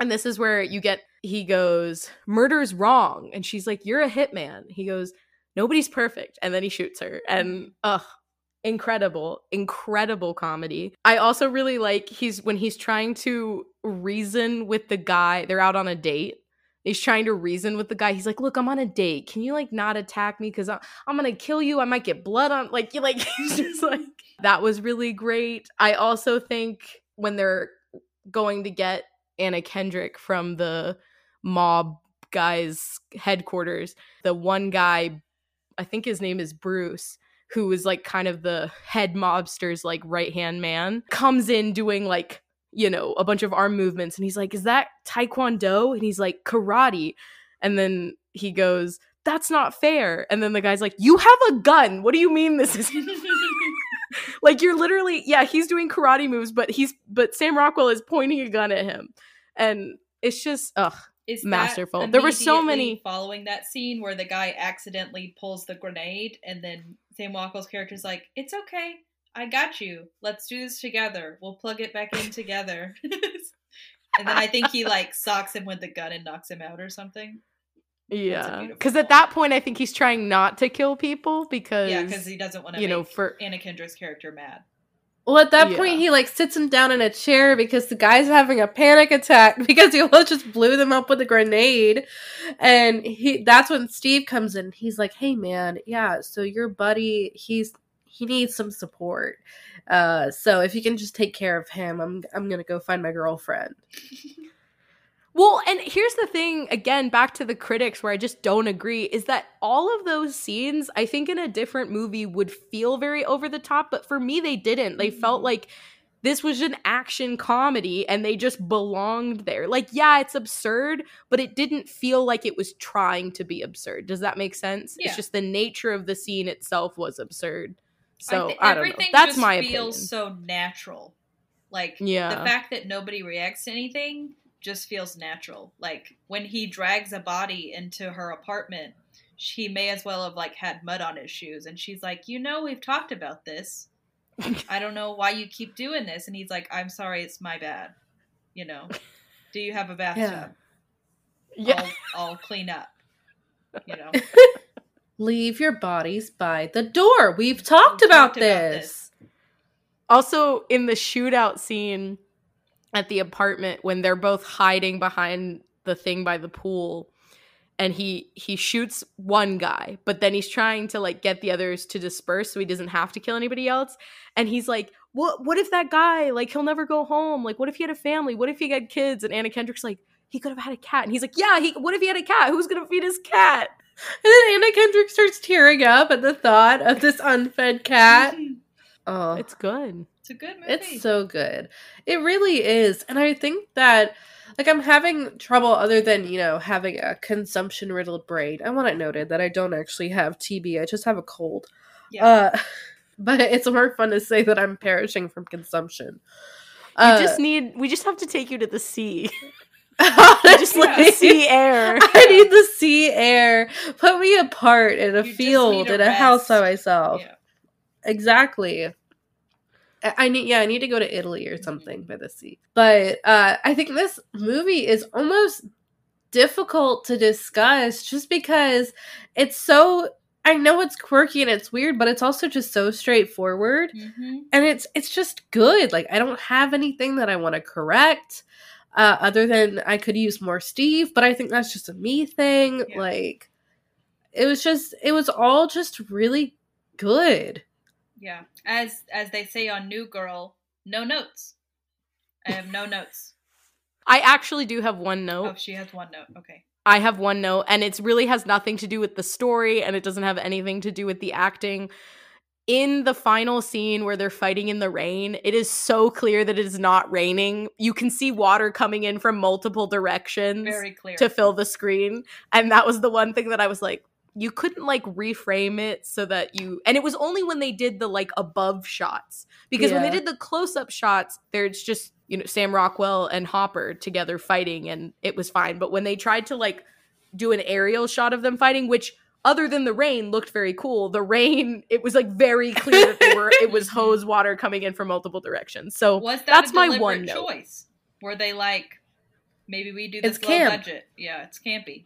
And this is where you get he goes, "Murder's wrong." And she's like, "You're a hitman." He goes, "Nobody's perfect." And then he shoots her. And mm. ugh, incredible incredible comedy i also really like he's when he's trying to reason with the guy they're out on a date he's trying to reason with the guy. He's like look i'm on a date. Can you like not attack me? Because I'm, I'm gonna kill you. I might get blood on like you like [LAUGHS] he's just like that was really great. I also think when they're going to get anna kendrick from the mob guys headquarters the one guy i think his name is bruce who is like kind of the head mobster's like right hand man, comes in doing like, you know, a bunch of arm movements. And he's like, Is that Taekwondo? And he's like, Karate. And then he goes, That's not fair. And then the guy's like, You have a gun. What do you mean this is [LAUGHS] [LAUGHS] like you're literally, yeah, he's doing karate moves, but he's, but Sam Rockwell is pointing a gun at him. And it's just, ugh. Is Masterful. There were so many- following that scene where the guy accidentally pulls the grenade, and then Sam Rockwell's character's like, "It's okay, I got you. Let's do this together. We'll plug it back in together." [LAUGHS] and then I think he like socks him with the gun and knocks him out or something. Yeah. Because at that point, I think he's trying not to kill people because, Yeah, because he doesn't want to you know, for Anna Kendrick's character mad. Well, at that Yeah. point, he like sits him down in a chair because the guy's having a panic attack [LAUGHS] because he almost just blew them up with a grenade, and he that's when Steve comes in. He's like, "Hey, man, yeah, so your buddy, he's he needs some support. Uh, so if you can just take care of him, I'm I'm gonna go find my girlfriend." [LAUGHS] Well, and here's the thing again, back to the critics where I just don't agree is that all of those scenes, I think in a different movie would feel very over the top, but for me, they didn't. They felt Mhm. like this was an action comedy and they just belonged there. Like, yeah, it's absurd, but it didn't feel like it was trying to be absurd. Does that make sense? Yeah. It's just the nature of the scene itself was absurd. So thi- I, don't know. everything That's just my feels opinion. so natural. Like Yeah. the fact that nobody reacts to anything just feels natural. Like when he drags a body into her apartment, he may as well have like had mud on his shoes, and she's like, "You know, we've talked about this. [LAUGHS] I don't know why you keep doing this." And he's like, "I'm sorry, it's my bad. You know, do you have a [LAUGHS] bathtub? yeah. I'll, I'll clean up. You know." [LAUGHS] Leave your bodies by the door. We've talked, We've about, talked about this. Also, in the shootout scene at the apartment when they're both hiding behind the thing by the pool and he he shoots one guy, but then he's trying to like get the others to disperse so he doesn't have to kill anybody else. And he's like, "What what if that guy like he'll never go home? Like what if he had a family? What if he had kids?" And Anna Kendrick's like, "He could have had a cat." And he's like, "Yeah, he what if he had a cat? Who's going to feed his cat?" And then Anna Kendrick starts tearing up at the thought of this unfed cat. [LAUGHS] Oh, It's good. It's a good movie. It's so good. It really is. And I think that like I'm having trouble other than, you know, having a consumption riddled brain. I want it noted that I don't actually have TB. I just have a cold. Yeah. Uh [LAUGHS] but it's more fun to say that I'm perishing from consumption. You Uh, just need we just have to take you to the sea. [LAUGHS] I [LAUGHS] just [LAUGHS] like the sea air. [LAUGHS] I need the sea air. Put me apart in a You field a in a house by myself. yeah. Exactly. I need yeah, I need to go to Italy or something by the sea. But uh I think this movie is almost difficult to discuss just because it's so I know it's quirky and it's weird, but it's also just so straightforward Mhm. and it's it's just good. Like I don't have anything that I want to correct uh other than I could use more Steve, but I think that's just a me thing. Yeah. Like it was just it was all just really good. Yeah. As as they say on New Girl, no notes. I have no notes. [LAUGHS] I actually do have one note. Oh, she has one note. Okay. I have one note, and it really has nothing to do with the story, and it doesn't have anything to do with the acting. In the final scene where they're fighting in the rain, it is so clear that it is not raining. You can see water coming in from multiple directions to fill the screen. And that was the one thing that I was like, you couldn't like reframe it so that you and it was only when they did the like above shots because when they did the close-up shots there's just you know Sam Rockwell and Hopper together fighting and it was fine but when they tried to like do an aerial shot of them fighting which other than the rain looked very cool the rain it was like very clear that were it was [LAUGHS] hose water coming in from multiple directions so Was that that's a my one note. choice? Were they like, maybe we do this It's low camp. budget? Yeah, it's campy.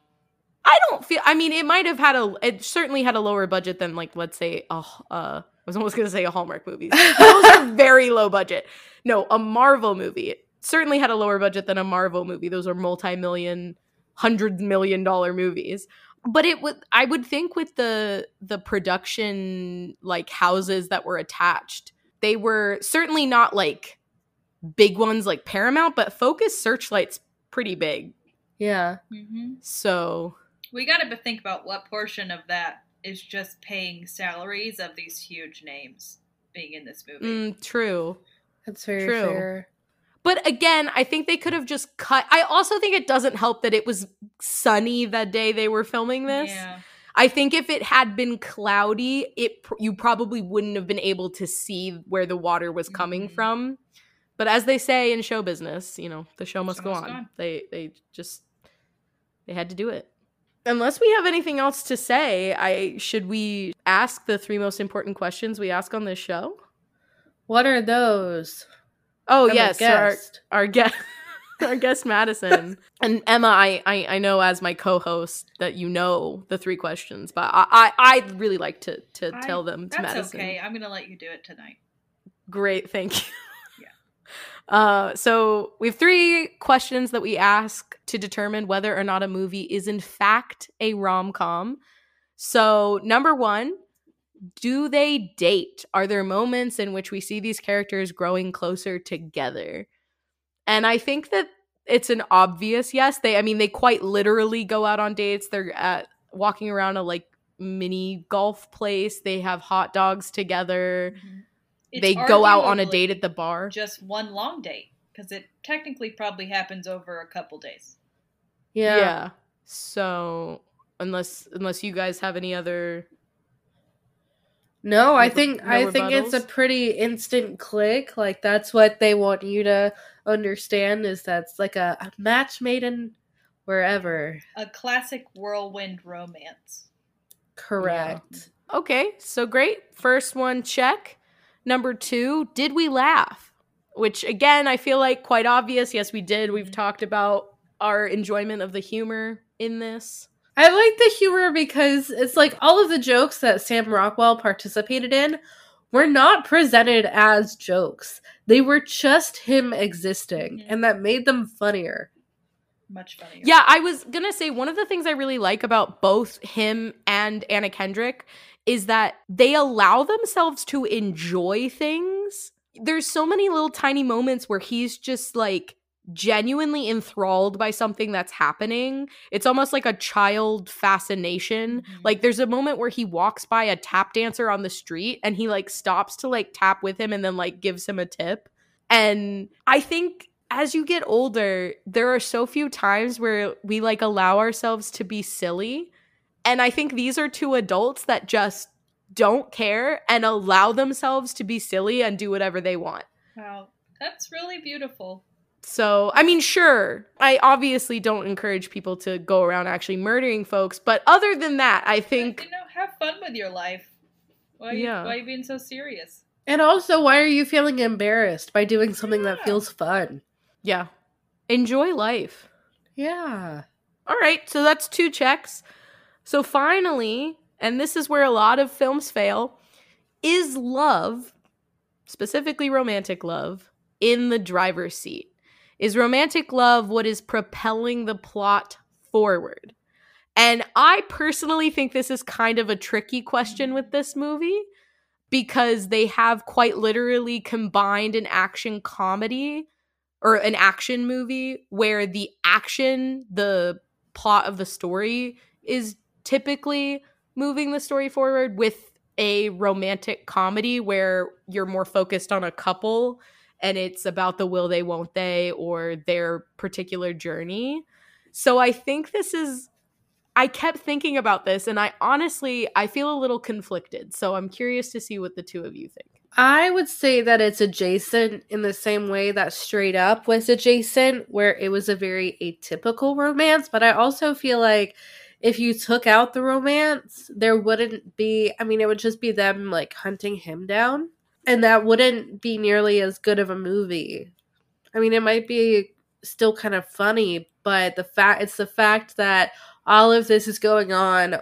I don't feel. I mean, it might have had a. It certainly had a lower budget than like, let's say, a, uh, I was almost gonna say a Hallmark movie. [LAUGHS] Those are very low budget. No, a Marvel movie it certainly had a lower budget than a Marvel movie. Those are multi-million, hundred million dollar movies. But it would. I would think with the the production like houses that were attached, they were certainly not like big ones like Paramount, but Focus Searchlight's pretty big. Yeah. hmm So We got to think about what portion of that is just paying salaries of these huge names being in this movie. mm, true. That's very True. fair. But again, I think they could have just cut. I also think it doesn't help that it was sunny that day they were filming this. Yeah. I think if it had been cloudy, it you probably wouldn't have been able to see where the water was coming Mhm. from. But as they say in show business, you know, the show must Show go must on. go on. They they just they had to do it. Unless we have anything else to say, I should we ask the three most important questions we ask on this show? What are those? Oh I'm yes, our, guest. our guest [LAUGHS] our guest Madison [LAUGHS] and Emma. I, I I know as my co-host that you know the three questions, but I I I'd really like to to I- tell them to Madison. That's Madison. okay. I'm going to let you do it tonight. Great, thank you. Yeah. [LAUGHS] Uh, so we have three questions that we ask to determine whether or not a movie is in fact a rom com. So number one, do they date? Are there moments in which we see these characters growing closer together? And I think that it's an obvious yes. They, I mean, they quite literally go out on dates. They're at walking around a like mini golf place. They have hot dogs together. Mhm. It's they go out on a date at the bar. Just one long date because it technically probably happens over a couple days. Yeah. Yeah. So unless unless you guys have any other No, I think no I think it's a pretty instant click. Like that's what they want you to understand is that's like a, a match made in wherever. A classic whirlwind romance. Correct. Okay, so great. First one, check. Number two, did we laugh? Which again, I feel like quite obvious. Yes, we did. We've Mhm. talked about our enjoyment of the humor in this. I like the humor because it's like all of the jokes that Sam Rockwell participated in were not presented as jokes. They were just him existing, Mhm. and that made them funnier. Much funnier. Yeah, I was gonna say one of the things I really like about both him and Anna Kendrick is that they allow themselves to enjoy things. There's so many little tiny moments where he's just like genuinely enthralled by something that's happening. It's almost like a child fascination. Mhm. Like there's a moment where he walks by a tap dancer on the street and he like stops to like tap with him and then like gives him a tip. And I think as you get older, there are so few times where we like allow ourselves to be silly. And I think these are two adults that just don't care and allow themselves to be silly and do whatever they want. Wow. That's really beautiful. So, I mean, sure, I obviously don't encourage people to go around actually murdering folks, but other than that, I think you know, have fun with your life. Why are you, Yeah. why are you being so serious? And also, why are you feeling embarrassed by doing something that feels fun? yeah, enjoy life. Yeah. All right, so that's two checks. So finally, and this is where a lot of films fail, is love, specifically romantic love, in the driver's seat? Is romantic love what is propelling the plot forward? And I personally think this is kind of a tricky question with this movie because they have quite literally combined an action comedy or an action movie where the action, the plot of the story is typically moving the story forward with a romantic comedy where you're more focused on a couple and it's about the will they won't they or their particular journey. So I think this is I kept thinking about this and I honestly I feel a little conflicted. So I'm curious to see what the two of you think. I would say that it's adjacent in the same way that Straight Up was adjacent, where it was a very atypical romance. But I also feel like if you took out the romance, there wouldn't be, I mean, it would just be them like hunting him down. And that wouldn't be nearly as good of a movie. I mean, it might be still kind of funny, but the fact it's the fact that all of this is going on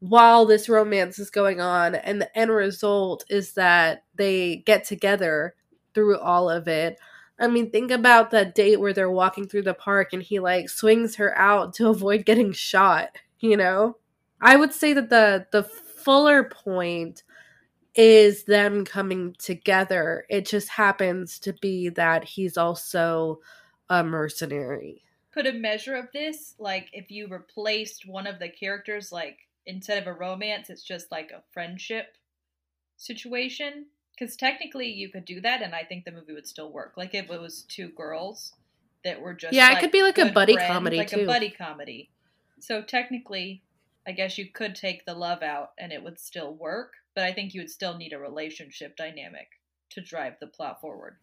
while this romance is going on and the end result is that they get together through all of it i mean think about that date where they're walking through the park and he like swings her out to avoid getting shot you know i would say that the the fuller point is them coming together it just happens to be that he's also a mercenary Put a measure of this, like if you replaced one of the characters, like instead of a romance, it's just like a friendship situation. Because technically, you could do that, and I think the movie would still work. Like if it was two girls that were just Yeah, it could be like a buddy friends, comedy, like too. a buddy comedy. So technically, I guess you could take the love out, and it would still work. But I think you would still need a relationship dynamic to drive the plot forward.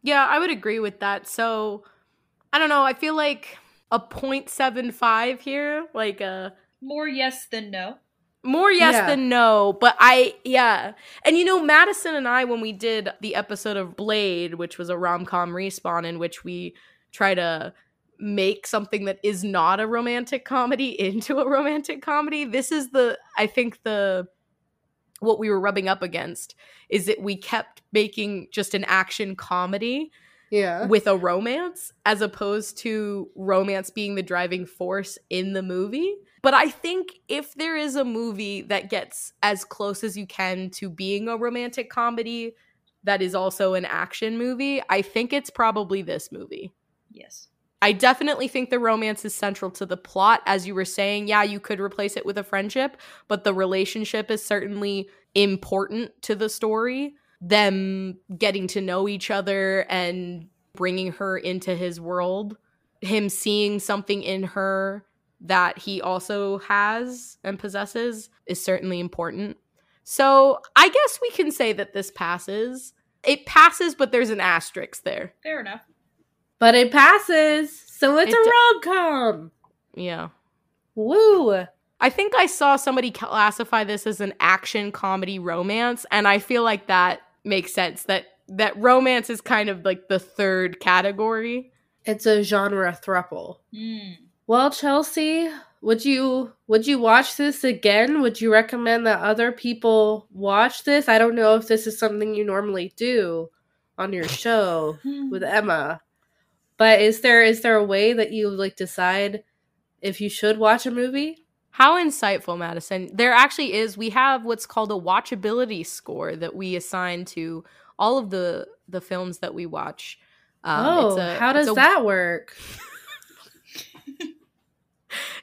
Yeah, I would agree with that. So I don't know, I feel like a 0.75 here, like a More yes than no. more yes Yeah. than no, but I yeah. And you know, Madison and I when we did the episode of Blade, which was a rom-com respawn in which we try to make something that is not a romantic comedy [LAUGHS] into a romantic comedy, this is the I think the what we were rubbing up against is that we kept making just an action comedy yeah with a romance as opposed to romance being the driving force in the movie. But I think if there is a movie that gets as close as you can to being a romantic comedy that is also an action movie, I think it's probably this movie. Yes. I definitely think the romance is central to the plot. As you were saying, yeah, you could replace it with a friendship, but the relationship is certainly important to the story. them getting to know each other and bringing her into his world, him seeing something in her that he also has and possesses is certainly important. So I guess we can say that this passes. It passes, but there's an asterisk there. Fair enough. But it passes, so it's It a d- rom com. Yeah. Woo! I think I saw somebody classify this as an action comedy romance, and I feel like that makes sense. That that romance is kind of like the third category. It's a genre thruple. Mm. Well, Chelsea, would you would you watch this again? Would you recommend that other people watch this? I don't know if this is something you normally do on your [LAUGHS] show with Emma. But is there is there a way that you like decide if you should watch a movie? How insightful, Madison. There actually is. We have what's called a watchability score that we assign to all of the the films that we watch. Um, oh, a- how does a- that work?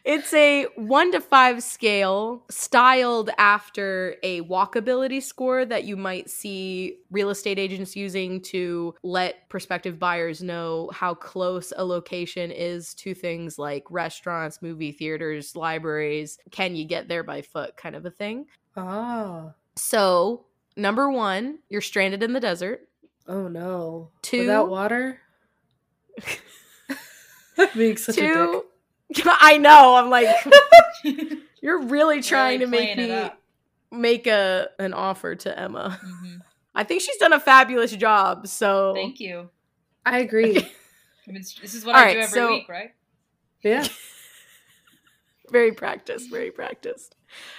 It's a one to five scale styled after a walkability score that you might see real estate agents using to let prospective buyers know how close a location is to things like restaurants, movie theaters, libraries. Can you get there by foot, kind of a thing. Oh. So, number one, you're stranded in the desert. Oh no. Two- Without water? [LAUGHS] [LAUGHS] Being such a dick. Two, [LAUGHS] I know. I'm like, [LAUGHS] you're really trying Really to make me make a an offer to Emma. Mhm. I think she's done a fabulous job. So Thank you. I agree. [LAUGHS] I mean, this is what All I right, do every so- week, right? yeah. very practiced, very practiced.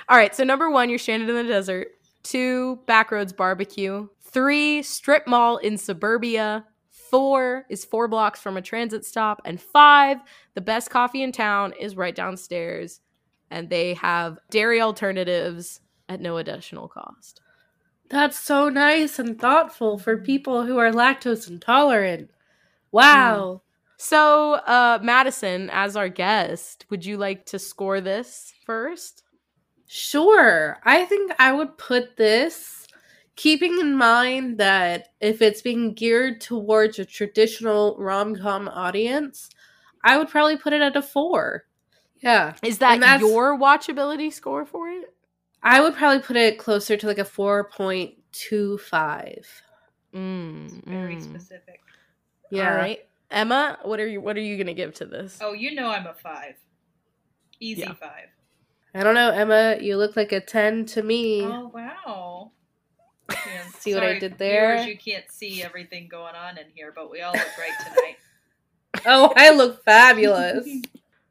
All right, so number one, you're stranded in the desert. Two, Backroads Barbecue. Three, Strip Mall in suburbia. Four is four blocks from a transit stop. And five, the best coffee in town is right downstairs. And they have dairy alternatives at no additional cost. That's so nice and thoughtful for people who are lactose intolerant. Wow. So, uh, Madison, as our guest, would you like to score this first? Sure. I think I would put this keeping in mind that if it's being geared towards a traditional rom-com audience, I would probably put it at a 4. Yeah. Is that your watchability score for it? I would probably put it closer to like a 4.25. Mm, Very mm. specific. Yeah. All right, Emma, what are you what are you gonna give to this? Oh, you know I'm a five. Easy Yeah. five. I don't know, Emma, you look like a 10 to me. Oh wow. Yeah, [LAUGHS] See what I did there? Viewers, you can't see everything going on in here, but we all look great [LAUGHS] tonight. Oh, I look fabulous. [LAUGHS]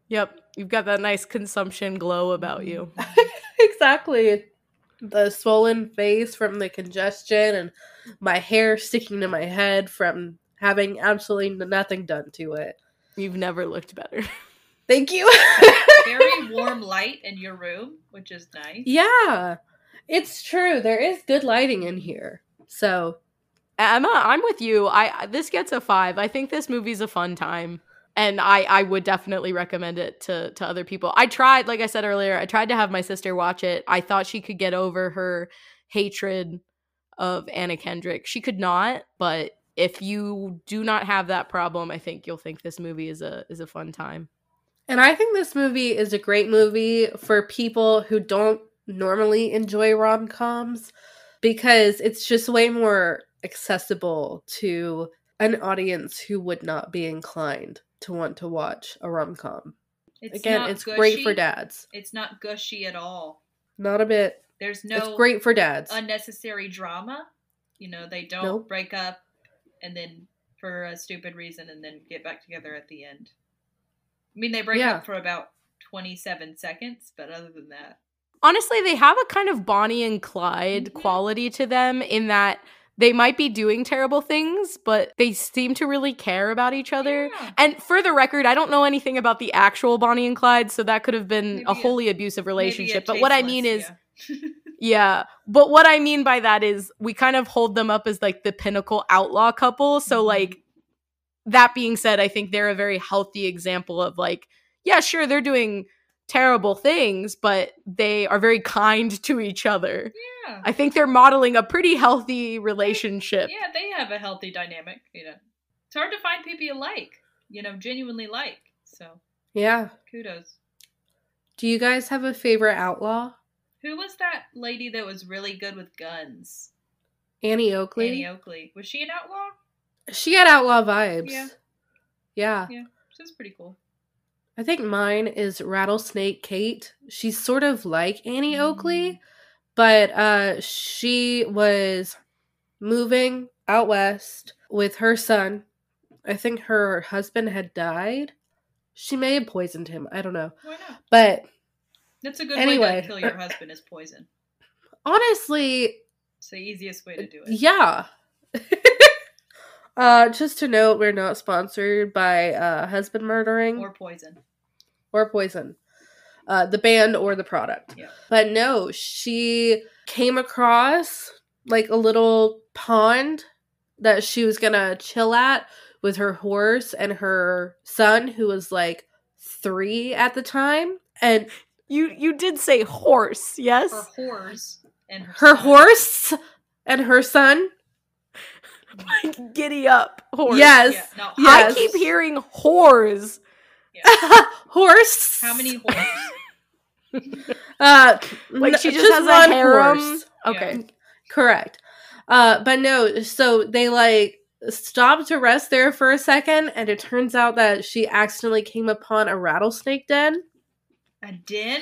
Yep, you've got that nice consumption glow about you. exactly. The swollen face from the congestion and my hair sticking to my head from having absolutely nothing done to it. You've never looked better. Thank you. Very warm light in your room, which is nice. yeah. It's true. There is good lighting in here. So, Emma, I'm with you. I this gets a five. I think this movie's a fun time, and I I would definitely recommend it to to other people. I tried, like I said earlier, I tried to have my sister watch it. I thought she could get over her hatred of Anna Kendrick. She could not, but if you do not have that problem, I think you'll think this movie is a is a fun time. and I think this movie is a great movie for people who don't normally enjoy rom-coms because it's just way more accessible to an audience who would not be inclined to want to watch a rom-com. Again, not it's great for dads. It's not gushy at all. Not a bit. There's no it's great for dads. unnecessary drama. You know, they don't Nope. break up and then for a stupid reason and then get back together at the end. I mean, they break Yeah. up for about 27 seconds, but other than that, honestly they have a kind of bonnie and clyde Mhm. quality to them in that they might be doing terrible things but they seem to really care about each other Yeah. and for the record i don't know anything about the actual bonnie and clyde so that could have been Maybe a a- wholly abusive relationship but what i mean is yeah. [LAUGHS] yeah but what i mean by that is we kind of hold them up as like the pinnacle outlaw couple so Mhm. like that being said i think they're a very healthy example of like yeah sure they're doing terrible things, but they are very kind to each other. Yeah. I think they're modeling a pretty healthy relationship. Yeah, they have a healthy dynamic. You know, it's hard to find people you like. You know, genuinely like. So Yeah. kudos. Do you guys have a favorite outlaw? Who was that lady that was really good with guns? Annie Oakley. Annie Oakley. Was she an outlaw? she had outlaw vibes. Yeah. Yeah. Yeah, she was pretty cool. I think mine is Rattlesnake Kate. She's sort of like Annie Mm. Oakley, but uh she was moving out west with her son. I think her husband had died. She may have poisoned him. I don't know. Why not? But That's a good way to kill your husband is poison. honestly, It's the easiest way to do it. yeah. [LAUGHS] uh just to note, we're not sponsored by uh husband murdering. Or poison. Or poison uh the band or the product Yeah. but no she came across like a little pond that she was gonna chill at with her horse and her son who was like three at the time and You you did say horse, yes? Her whores and her, her horse and her son [LAUGHS] Like Giddy up, horse. yes Yeah, no, Yes. I keep hearing whores. [LAUGHS] horse How many horses? [LAUGHS] uh Like n- she just, has one a harem. horse. Okay. Correct. Uh, but no, so they like stopped to rest there for a second, and it turns out that she accidentally came upon a rattlesnake den, A den?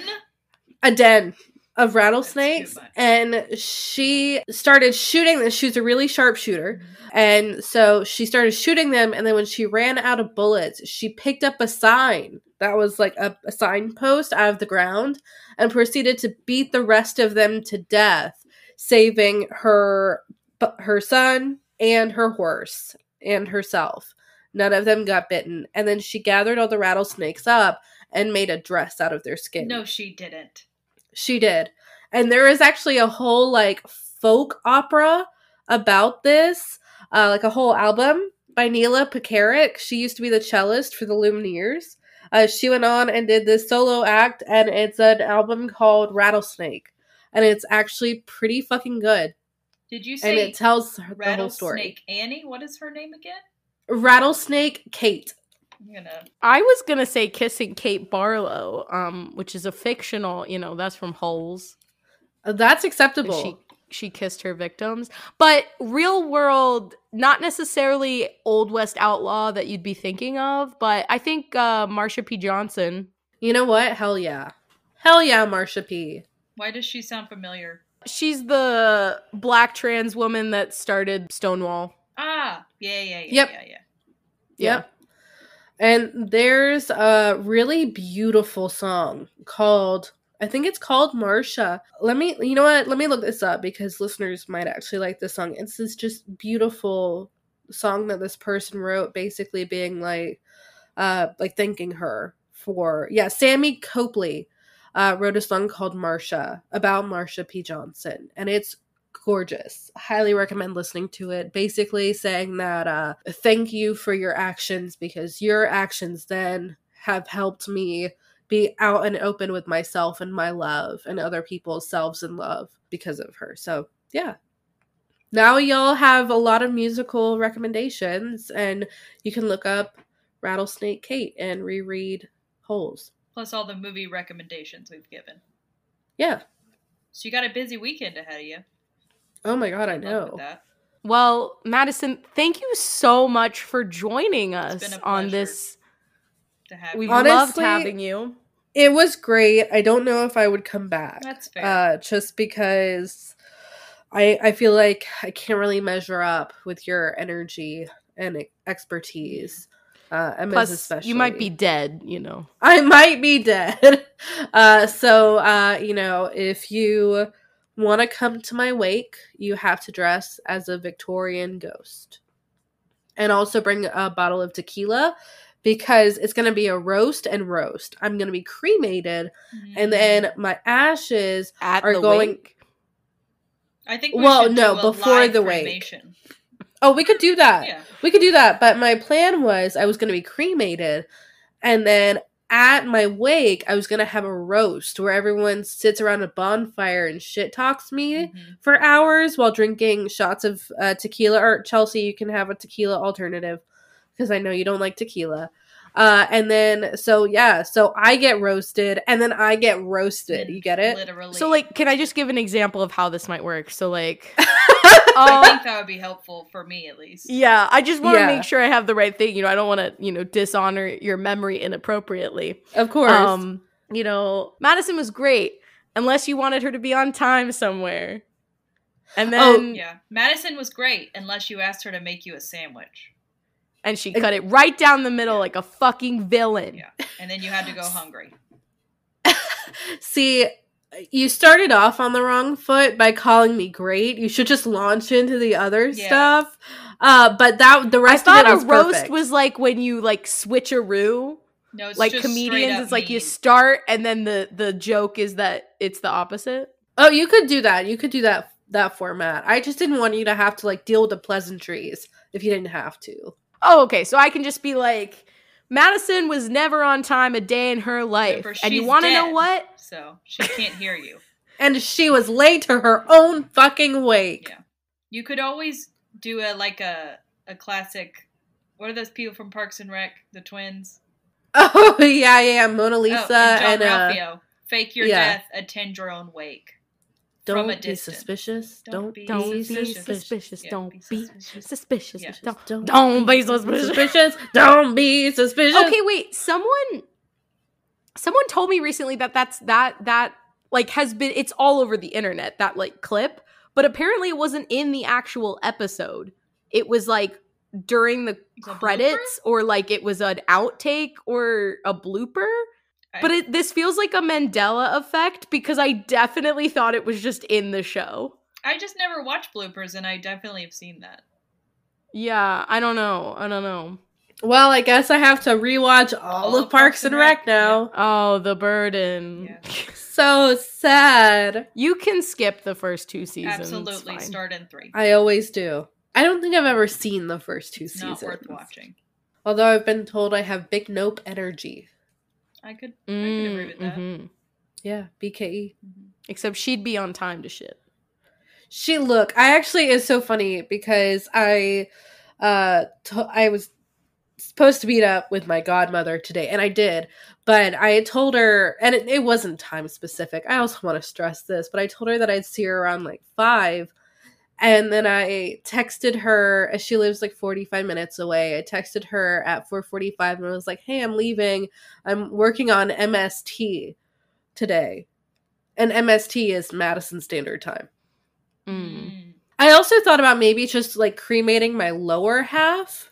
a den of rattlesnakes, and she started shooting them. She was a really sharp shooter, mm-hmm. and so she started shooting them. And then when she ran out of bullets, she picked up a sign that was like a, a signpost out of the ground and proceeded to beat the rest of them to death, saving her her son and her horse and herself. None of them got bitten. And then she gathered all the rattlesnakes up and made a dress out of their skin. No, she didn't. She did. And there is actually a whole like folk opera about this, uh, like a whole album by Neyla Pekarek. She used to be the cellist for the Lumineers. Uh, she went on and did this solo act, and it's an album called Rattlesnake. And it's actually pretty fucking good. Did you And it tells her the whole story. Rattlesnake Annie? What is her name again? Rattlesnake Kate. I'm gonna. I was gonna say kissing Kate Barlow, um, which is a fictional, you know, that's from Holes. Uh, That's acceptable. She she kissed her victims. But real world, not necessarily old west outlaw that you'd be thinking of, but I think uh Marsha P. Johnson. you know what? Hell yeah. Hell yeah, Marsha P. Why does she sound familiar? She's the black trans woman that started Stonewall. Ah, yeah, yeah, yeah, Yep. yeah, yeah. Yep. And there's a really beautiful song called I think it's called Marsha. Let me you know what? Let me look this up because listeners might actually like this song. It's this just beautiful song that this person wrote basically being like uh like thanking her for yeah, Sammy Copley uh wrote a song called Marsha about Marsha P. Johnson and it's gorgeous. Highly recommend listening to it. Basically saying that uh thank you for your actions because your actions then have helped me be out and open with myself and my love and other people's selves and love because of her. So, yeah. Now y'all have a lot of musical recommendations and you can look up Rattlesnake Kate and reread Holes. Plus all the movie recommendations we've given. Yeah. So you got a busy weekend ahead of you. Oh my god, I know. Well, Madison, thank you so much for joining us been a on this. To have We you. Honestly- loved having you. It was great. I don't know if I would come back. That's fair. uh, just because I I feel like I can't really measure up with your energy and expertise. Uh, Emma's Plus, especially. you might be dead, you know. I might be dead. [LAUGHS] Uh, so uh, you know, if you want to come to my wake, you have to dress as a Victorian ghost, and also bring a bottle of tequila. Because it's gonna be a roast and roast. I'm gonna be cremated, and Mm. then my ashes At are going- wake. I think we well, no, before the wake. Oh, we could do that. Yeah. We could do that. But my plan was I was going to be cremated, and then at my wake, I was gonna have a roast where everyone sits around a bonfire and shit talks me mm-hmm. for hours while drinking shots of uh, tequila. Or Chelsea, you can have a tequila alternative because I know you don't like tequila. Uh, and then so yeah, so I get roasted, and then I get roasted. You get it? Literally. So like, can I just give an example of how this might work? So like. [LAUGHS] Um, I think that would be helpful for me at least. Yeah, I just want to yeah. make sure I have the right thing. You know, I don't want to, you know, dishonor your memory inappropriately. Of course. Um, you know, Madison was great unless you wanted her to be on time somewhere. And oh. then oh, yeah, Madison was great unless you asked her to make you a sandwich. And she cut it right down the middle yeah. like a fucking villain. Yeah. And then you had to go hungry. [LAUGHS] See, you started off on the wrong foot by calling me great. You should just launch into the other yeah. stuff. Uh, but that the rest I of it a was roast perfect. was like when you like switcheroo. No, like comedians, it's like mean. you start and then the the joke is that it's the opposite. Oh, you could do that. You could do that that format. I just didn't want you to have to like deal with the pleasantries if you didn't have to. Oh, okay. So I can just be like, Madison was never on time a day in her life. and you want to know what? So she can't hear you. [LAUGHS] and she was late to her own fucking wake. Yeah. You could always do a like a a classic. What are those people from Parks and Rec? The twins. [LAUGHS] Oh yeah, yeah, Mona oh, Lisa oh, and, John and uh, Fake your yeah. death, attend your own wake don't be suspicious. Don't, be suspicious. don't be suspicious. Don't, don't, be suspicious. Don't be suspicious. Okay, wait. Someone, someone told me recently that that's that that like has been. It's all over the internet that like clip, but apparently it wasn't in the actual episode. It was like during the credits, or like it was an outtake or a blooper but it, this feels like a Mandela effect because I definitely thought it was just in the show. I just never watched bloopers and I definitely have seen that. Yeah, I don't know. I don't know. Well, I guess I have to rewatch all, all of Parks, and Rec, Rec now. Yeah. Oh, the burden. Yeah. [LAUGHS] so sad. You can skip the first two seasons. Absolutely. Start in three. I always do. I don't think I've ever seen the first two it's seasons. Not worth watching. Although I've been told I have big nope energy. I could, mm, I could agree mm, with that. Mm-hmm. Yeah, BKE. Mm-hmm. Except she'd be on time to shit. She look. I actually is so funny because I, uh, t- I was supposed to meet up with my godmother today, and I did. But I told her, and it, it wasn't time specific. I also want to stress this, but I told her that I'd see her around like five and then I texted her uh, she lives like 45 minutes away. I texted her at 4:45 and I was like, "Hey, I'm leaving. I'm working on MST today." And MST is Madison Standard Time. Mm. I also thought about maybe just like cremating my lower half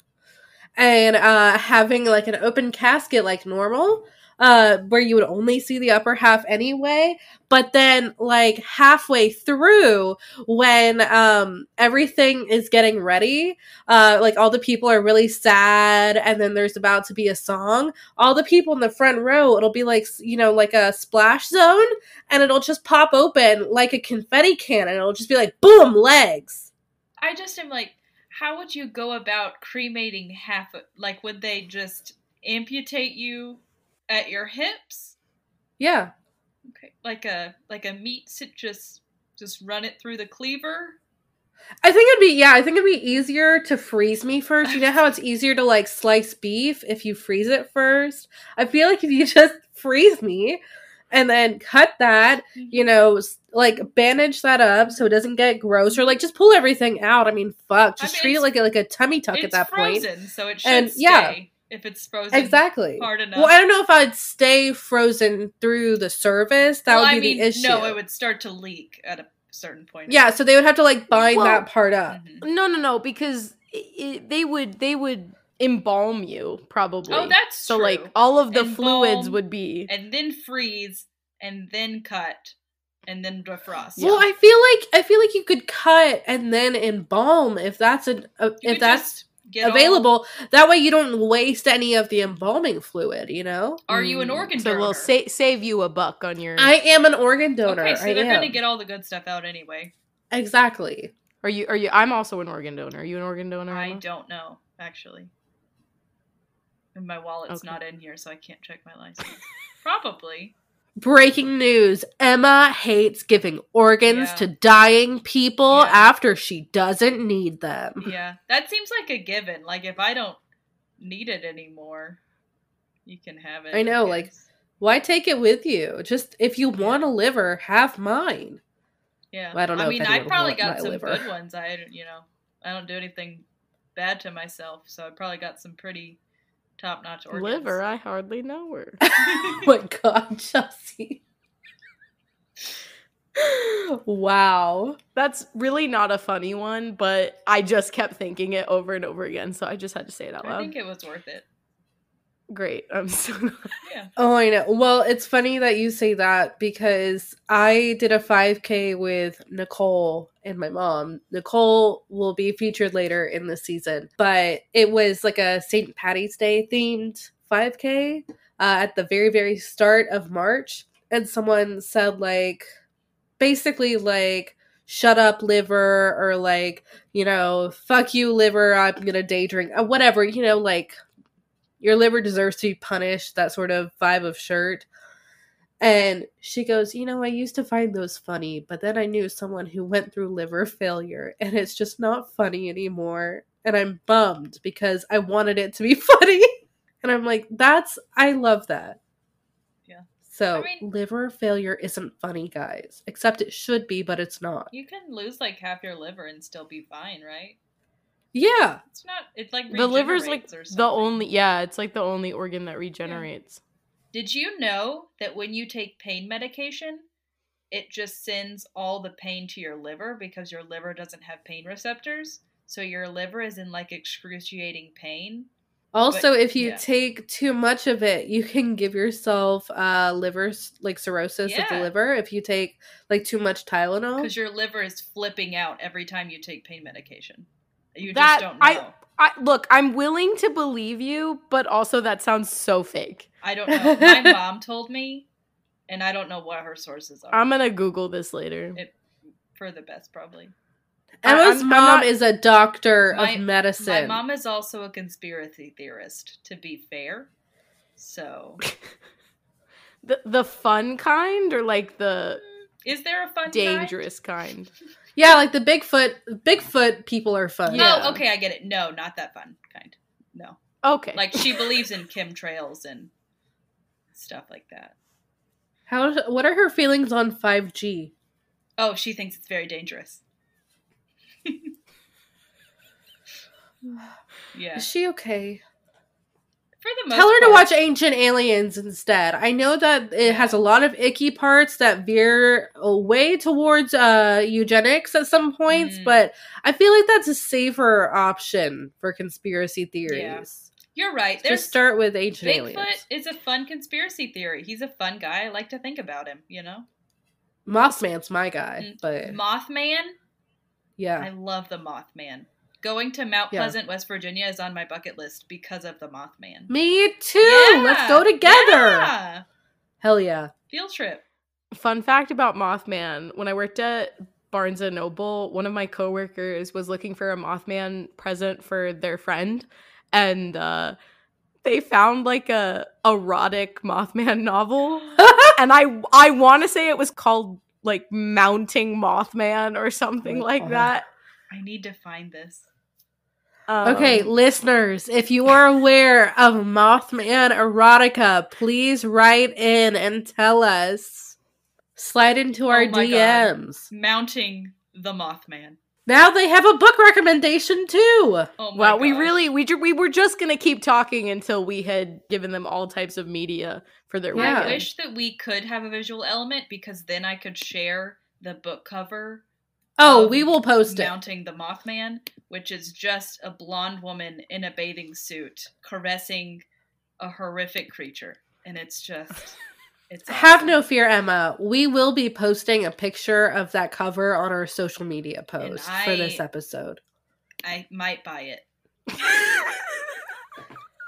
and uh, having like an open casket like normal uh, where you would only see the upper half anyway. But then, like halfway through, when um, everything is getting ready, uh, like all the people are really sad, and then there's about to be a song. All the people in the front row, it'll be like you know, like a splash zone, and it'll just pop open like a confetti can, and It'll just be like boom, legs. I just am like, how would you go about cremating half? Of, like, would they just amputate you at your hips? Yeah. Okay. Like a like a meat sit just just run it through the cleaver? I think it'd be yeah, I think it'd be easier to freeze me first. You know how it's easier to like slice beef if you freeze it first? I feel like if you [LAUGHS] just freeze me and then cut that, mm-hmm. you know, like bandage that up so it doesn't get gross or like just pull everything out. I mean, fuck, just I mean, treat it like a, like a tummy tuck at that frozen, point. so it should and, stay. Yeah if it's frozen exactly hard enough. Well, I don't know if I'd stay frozen through the service. That well, would be I mean, the issue. No, it would start to leak at a certain point. Yeah, so they would have to like bind well, that part up. Mm-hmm. No, no, no, because it, they would they would embalm you probably. Oh, that's so true. like all of the embalm, fluids would be and then freeze and then cut and then defrost. Well, yeah. I feel like I feel like you could cut and then embalm if that's a uh, if that's Get available. All... That way you don't waste any of the embalming fluid, you know? Are you an mm. organ donor? So we'll sa- save you a buck on your I am an organ donor. Okay, so I they're gonna get all the good stuff out anyway. Exactly. Are you are you I'm also an organ donor. Are you an organ donor? I Emma? don't know, actually. And my wallet's okay. not in here, so I can't check my license. Probably. Breaking news Emma hates giving organs Yeah. to dying people Yeah. after she doesn't need them. Yeah, that seems like a given. Like if I don't need it anymore, you can have it. I know, like. Why take it with you? Just if you want a liver, have mine. yeah. I don't know I mean, I probably got some liver. good ones. I, you know, I don't do anything bad to myself, so I probably got some pretty top-notch organs. Liver, I hardly know her. [LAUGHS] oh my god, [LAUGHS] Chelsea. wow. That's really not a funny one, but I just kept thinking it over and over again, so I just had to say it out loud. I think it was worth it. Great. I'm so [LAUGHS] glad. Yeah. Oh, I know. Well, it's funny that you say that because I did a 5K with Nicole and my mom. Nicole will be featured later in the season, but it was like a St. Patty's Day themed 5K uh, at the very, very start of March. And someone said, like, basically, like, shut up, liver, or like, you know, fuck you, liver, I'm gonna day drink, uh, whatever, you know, like, your liver deserves to be punished, that sort of vibe of shirt. And she goes, You know, I used to find those funny, but then I knew someone who went through liver failure, and it's just not funny anymore. And I'm bummed because I wanted it to be [LAUGHS] funny. And I'm like, That's, I love that. Yeah. So, I mean- liver failure isn't funny, guys. Except it should be, but it's not. You can lose like half your liver and still be fine, right? Yeah. It's not. It's like The liver's like the only yeah, it's like the only organ that regenerates. Did you know that when you take pain medication, it just sends all the pain to your liver because your liver doesn't have pain receptors? So your liver is in like excruciating pain. Also, But- if you yeah. take too much of it, you can give yourself uh liver like cirrhosis of the liver if you take like too much Tylenol. Because your liver is flipping out every time you take pain medication. You That- just don't know. I look, I'm willing to believe you, but also that sounds so fake. I, don't know. My [LAUGHS] mom told me, and I don't know what her sources are. I'm gonna Google this later. It- For the best, probably. Emma's I'm- I'm mom not- is a doctor My- of medicine. My mom is also a conspiracy theorist, to be fair. So, [LAUGHS] The the fun kind or like the is there a fun kind? dangerous kind? [LAUGHS] yeah, like the Bigfoot Bigfoot people are fun. Yeah. Oh, okay, I get it. No, not that fun kind. No. Okay. Like she believes in chemtrails and stuff like that. How what are her feelings on 5G? Oh, she thinks it's very dangerous. [SIGHS] yeah. Is she okay? For the most Tell her to watch Ancient Aliens instead. I know that it has a lot of icky parts that veer away towards uh eugenics at some points, Mm. but I feel like that's a safer option for conspiracy theories. You're right. There's Just start with Ancient Bigfoot Aliens. is a fun conspiracy theory. He's a fun guy. I like to think about him, you know? Mothman's my guy, Mm, but Mothman? Yeah, I love the Mothman. Going to Mount Yeah. Pleasant, West Virginia is on my bucket list because of the Mothman. Me too. Let's go together. Yeah. Hell yeah. Field trip. Fun fact about Mothman: When I worked at Barnes and Noble, one of my coworkers was looking for a Mothman present for their friend, and uh, they found like a erotic Mothman [LAUGHS] novel, [LAUGHS] and I I want to say it was called like Mounting Mothman or something my like God. that. I need to find this. Okay, Um, listeners, if you are aware of Mothman erotica, please write in and tell us. Slide into our Oh my God. DMs. Mounting the Mothman. Now they have a book recommendation too. Oh my well, we really we ju- we were just gonna keep talking until we had given them all types of media for their Yeah. I wish that we could have a visual element because then I could share the book cover Oh, we will post it. mounting the Mothman, which is just a blonde woman in a bathing suit caressing a horrific creature, and it's just [LAUGHS] it's Have no fear, Emma. We will be posting a picture of that cover on our social media post for this episode. I might buy it, [LAUGHS]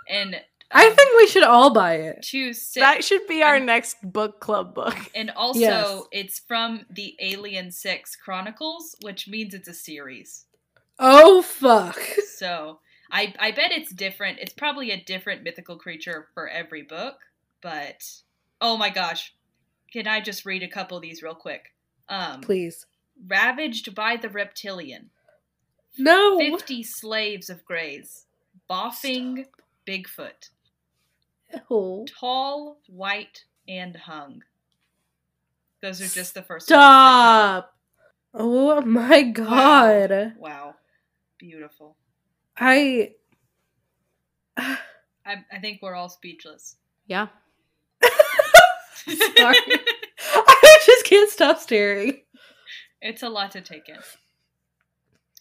and I think we should all buy it. to sit that should be our I'm- next book club book. And also, Yes. it's from the Alien 6 Chronicles, which means it's a series. Oh fuck. So I I bet it's different. It's probably a different mythical creature for every book, but oh my gosh. Can I just read a couple of these real quick? Um Please. Ravaged by the reptilian. No. 50 slaves of Greys. Boffing Bigfoot. Oh. Tall, white, and hung. Those are just the first ones that come up. Stop. Oh my god. Wow. Beautiful. I I, I think we're all speechless. Yeah. [LAUGHS] Sorry. I just can't stop staring. It's a lot to take in.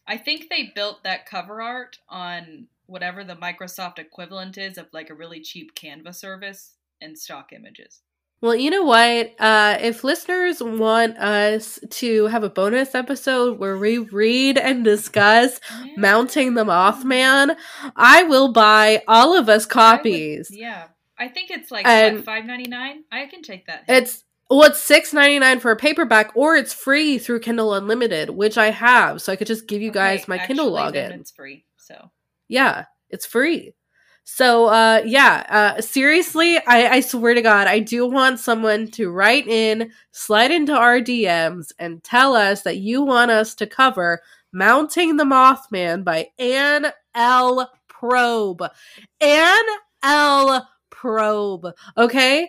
I think they built that cover art on whatever the Microsoft equivalent is of like a really cheap Canva service and stock images. Well, you know what? Uh, if listeners want us to have a bonus episode where we read and discuss Mounting the Mothman, I will buy all of us I would- copies. yeah. I think it's like five ninety nine. I can take that. It's well, it's six ninety nine for a paperback, or it's free through Kindle Unlimited, which I have, so I could just give you guys Okay, my Kindle actually, then login. It's free. So Yeah, it's free. So uh yeah, uh seriously, I, I swear to God, I do want someone to write in, slide into our DMs, and tell us that you want us to cover Mounting the Mothman by Anne L. Probe. Anne L. Probe. Okay?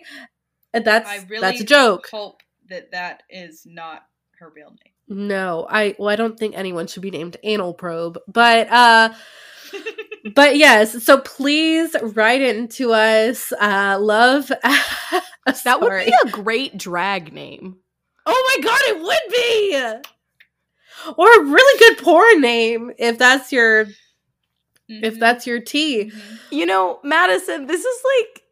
And that's I really that's a joke. hope that that is not her real name. No, I well, I don't think anyone should be named Anal Probe. But uh but yes, so please write into us. Uh love [LAUGHS] That would be a great drag name. Oh my god, it would be. Or a really good porn name if that's your if Mhm, that's your tea. mhm. You know, Madison, this is like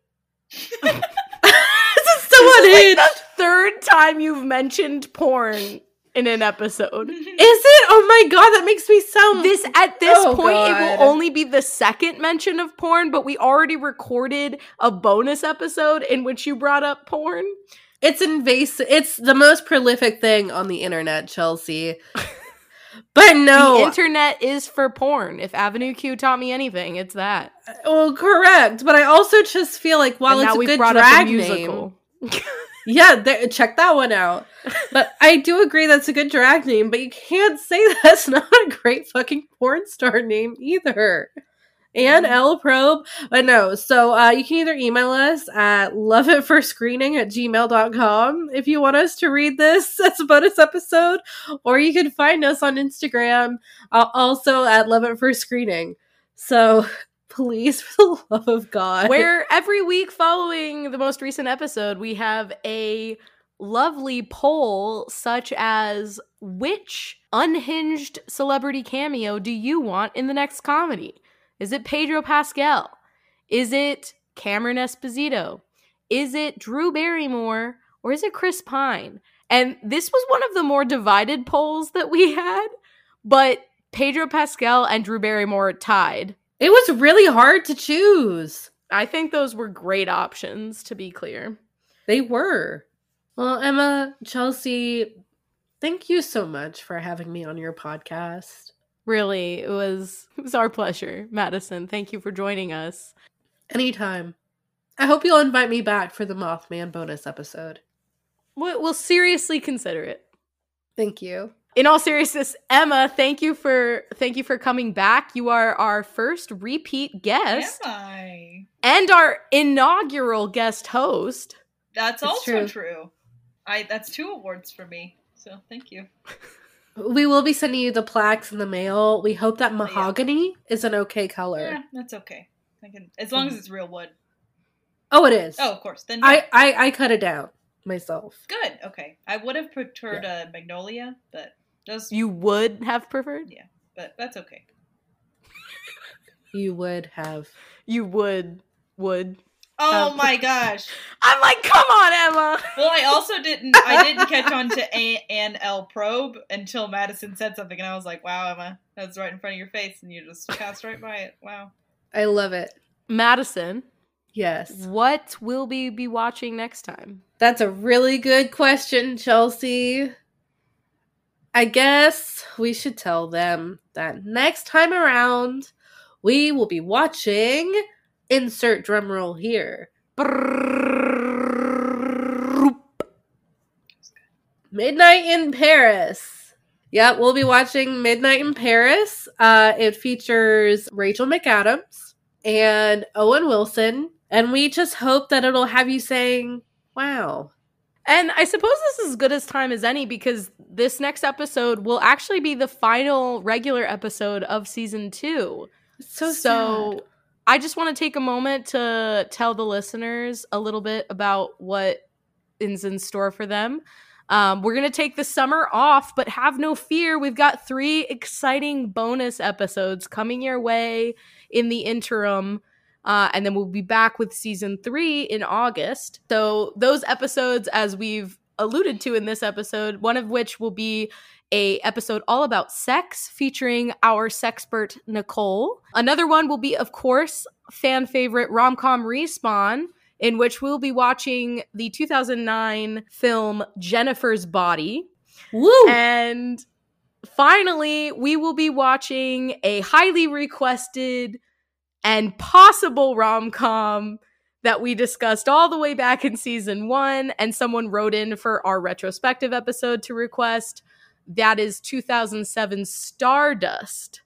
[LAUGHS] this is so this is like the third time you've mentioned porn in an episode. [LAUGHS] Is it? Oh my god, that makes me sound This at this Oh, point it will only be the second mention of porn, but we already recorded a bonus episode in which you brought up porn. It's invasive. It's the most prolific thing on the internet, Chelsea. [LAUGHS] But no, The internet is for porn. If Avenue Q taught me anything, it's that. well, correct. But I also just feel like while and it's a good brought up drag name, musical. [LAUGHS] yeah, check that one out. But I do agree that's a good drag name. But you can't say [LAUGHS] that's not a great fucking porn star name either. And L Probe. But no, so uh, you can either email us at loveatfirstscreening at gmail.com if you want us to read this [LAUGHS] as a bonus episode, or you can find us on Instagram uh, also at Love at First Screening. So please, [LAUGHS] for the love of God. Where every week following the most recent episode, we have a lovely poll such as which unhinged celebrity cameo do you want in the next comedy? Is it Pedro Pascal? Is it Cameron Esposito? Is it Drew Barrymore? Or is it Chris Pine? And this was one of the more divided polls that we had, but Pedro Pascal and Drew Barrymore tied. It was really hard to choose. I think those were great options, to be clear. They were. Well, Emma, Chelsea, thank you so much for having me on your podcast. Really, it was it was our pleasure, Madison. Thank you for joining us. Anytime. I hope you'll invite me back for the Mothman bonus episode. We'll, we'll seriously consider it. Thank you. In all seriousness, Emma, thank you for thank you for coming back. You are our first repeat guest Am I? and our inaugural guest host. That's It's also true. true. I that's two awards for me. So thank you. We will be sending you the plaques in the mail. We hope that oh, mahogany is an okay color. Yeah, that's okay. I can as long as it's real wood. Oh, it is. Oh, of course. Then I, I I cut it down myself. good. Okay, I would have preferred a magnolia, but those. You would have preferred? Yeah, but that's okay. You would have. You would would. Oh Um, my gosh. [LAUGHS] I'm like, come on, Emma. Well, I also didn't. I didn't catch on to A and L probe until Madison said something, and I was like, "Wow, Emma, that's right in front of your face," and you just passed right by it. Wow. I love it. Madison, Yes. what will we be watching next time? That's a really good question, Chelsea. I guess we should tell them that next time around we will be watching. Insert drum roll here. Midnight in Paris. Yep, we'll be watching Midnight in Paris. Uh, it features Rachel McAdams and Owen Wilson, and we just hope that it'll have you saying, "Wow." And I suppose this is as good as time as any because this next episode will actually be the final regular episode of season two. It's so so sad. I just want to take a moment to tell the listeners a little bit about what is in store for them. Um, we're going to take the summer off, but have no fear. We've got three exciting bonus episodes coming your way in the interim. Uh, and then we'll be back with season three in August. So, those episodes, as we've alluded to in this episode, one of which will be a episode all about sex featuring our sexpert Nicole. Another one will be, of course, fan favorite rom-com respawn, in which we'll be watching the 2009 film Jennifer's Body. Woo! And finally, we will be watching a highly requested and possible rom-com that we discussed all the way back in season one, and someone wrote in for our retrospective episode to request. That is 2007 Stardust.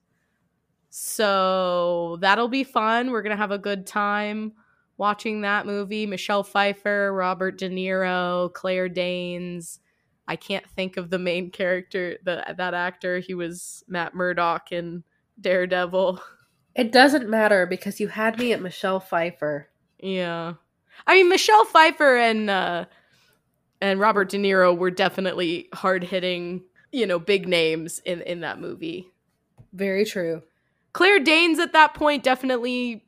So that'll be fun. We're going to have a good time watching that movie. Michelle Pfeiffer, Robert De Niro, Claire Danes. I can't think of the main character, the, that actor. He was Matt Murdock in Daredevil. [LAUGHS] It doesn't matter because you had me at Michelle Pfeiffer. Yeah. I mean Michelle Pfeiffer and uh and Robert De Niro were definitely hard-hitting, you know, big names in in that movie. Very true. Claire Danes at that point definitely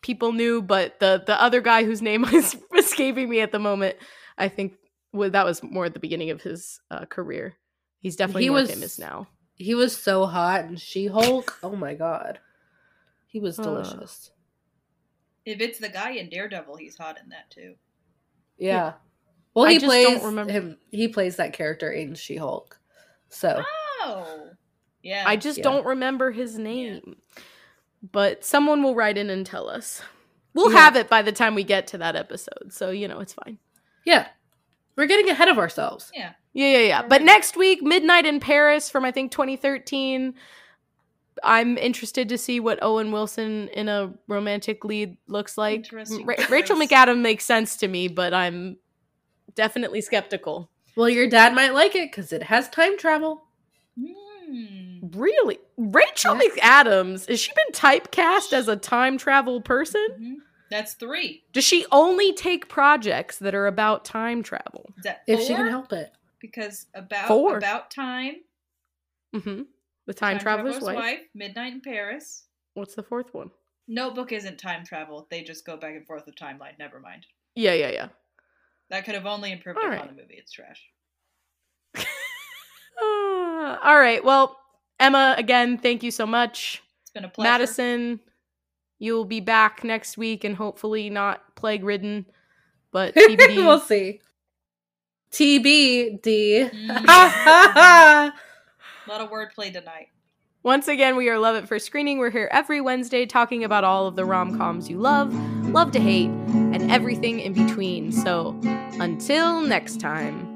people knew, but the the other guy whose name [LAUGHS] is escaping me at the moment, I think well, that was more at the beginning of his uh, career. He's definitely He more was- famous now. He was so hot and She Hulk. Oh my god. He was Uh. delicious. If it's the guy in Daredevil, he's hot in that too. Yeah. Well, I he just plays don't remember- him. He plays that character in She Hulk. So Oh, yeah. I just Yeah. don't remember his name. But someone will write in and tell us. We'll Yeah. have it by the time we get to that episode. So, you know, it's fine. yeah, we're getting ahead of ourselves. yeah. Yeah, yeah, yeah. But next week, Midnight in Paris from I think 2013. I'm interested to see what Owen Wilson in a romantic lead looks like. Ra- Rachel choice. McAdam makes sense to me, but I'm definitely skeptical. Well, your dad might like it because it has time travel. Hmm. Really? Rachel Yes. McAdams, has she been typecast as a time travel person? Mhm. That's three. Does she only take projects that are about time travel? That If she can help it. Because about Four. about time, Mm-hmm. The Time, Traveler's, Wife. Wife, Midnight in Paris. What's the fourth one? Notebook isn't time travel. They just go back and forth with timeline. Never mind. Yeah, yeah, yeah. That could have only improved All upon right. the movie. It's trash. [LAUGHS] Uh, all right. Well, Emma, again, thank you so much. It's been a pleasure. Madison, you'll be back next week and hopefully not plague ridden, but [LAUGHS] TBD. we'll see. TBD. Mm. [LAUGHS] A lot of wordplay tonight. Once again, we are Love at First Screening. We're here every Wednesday talking about all of the rom coms you love, love to hate, and everything in between. So until next time.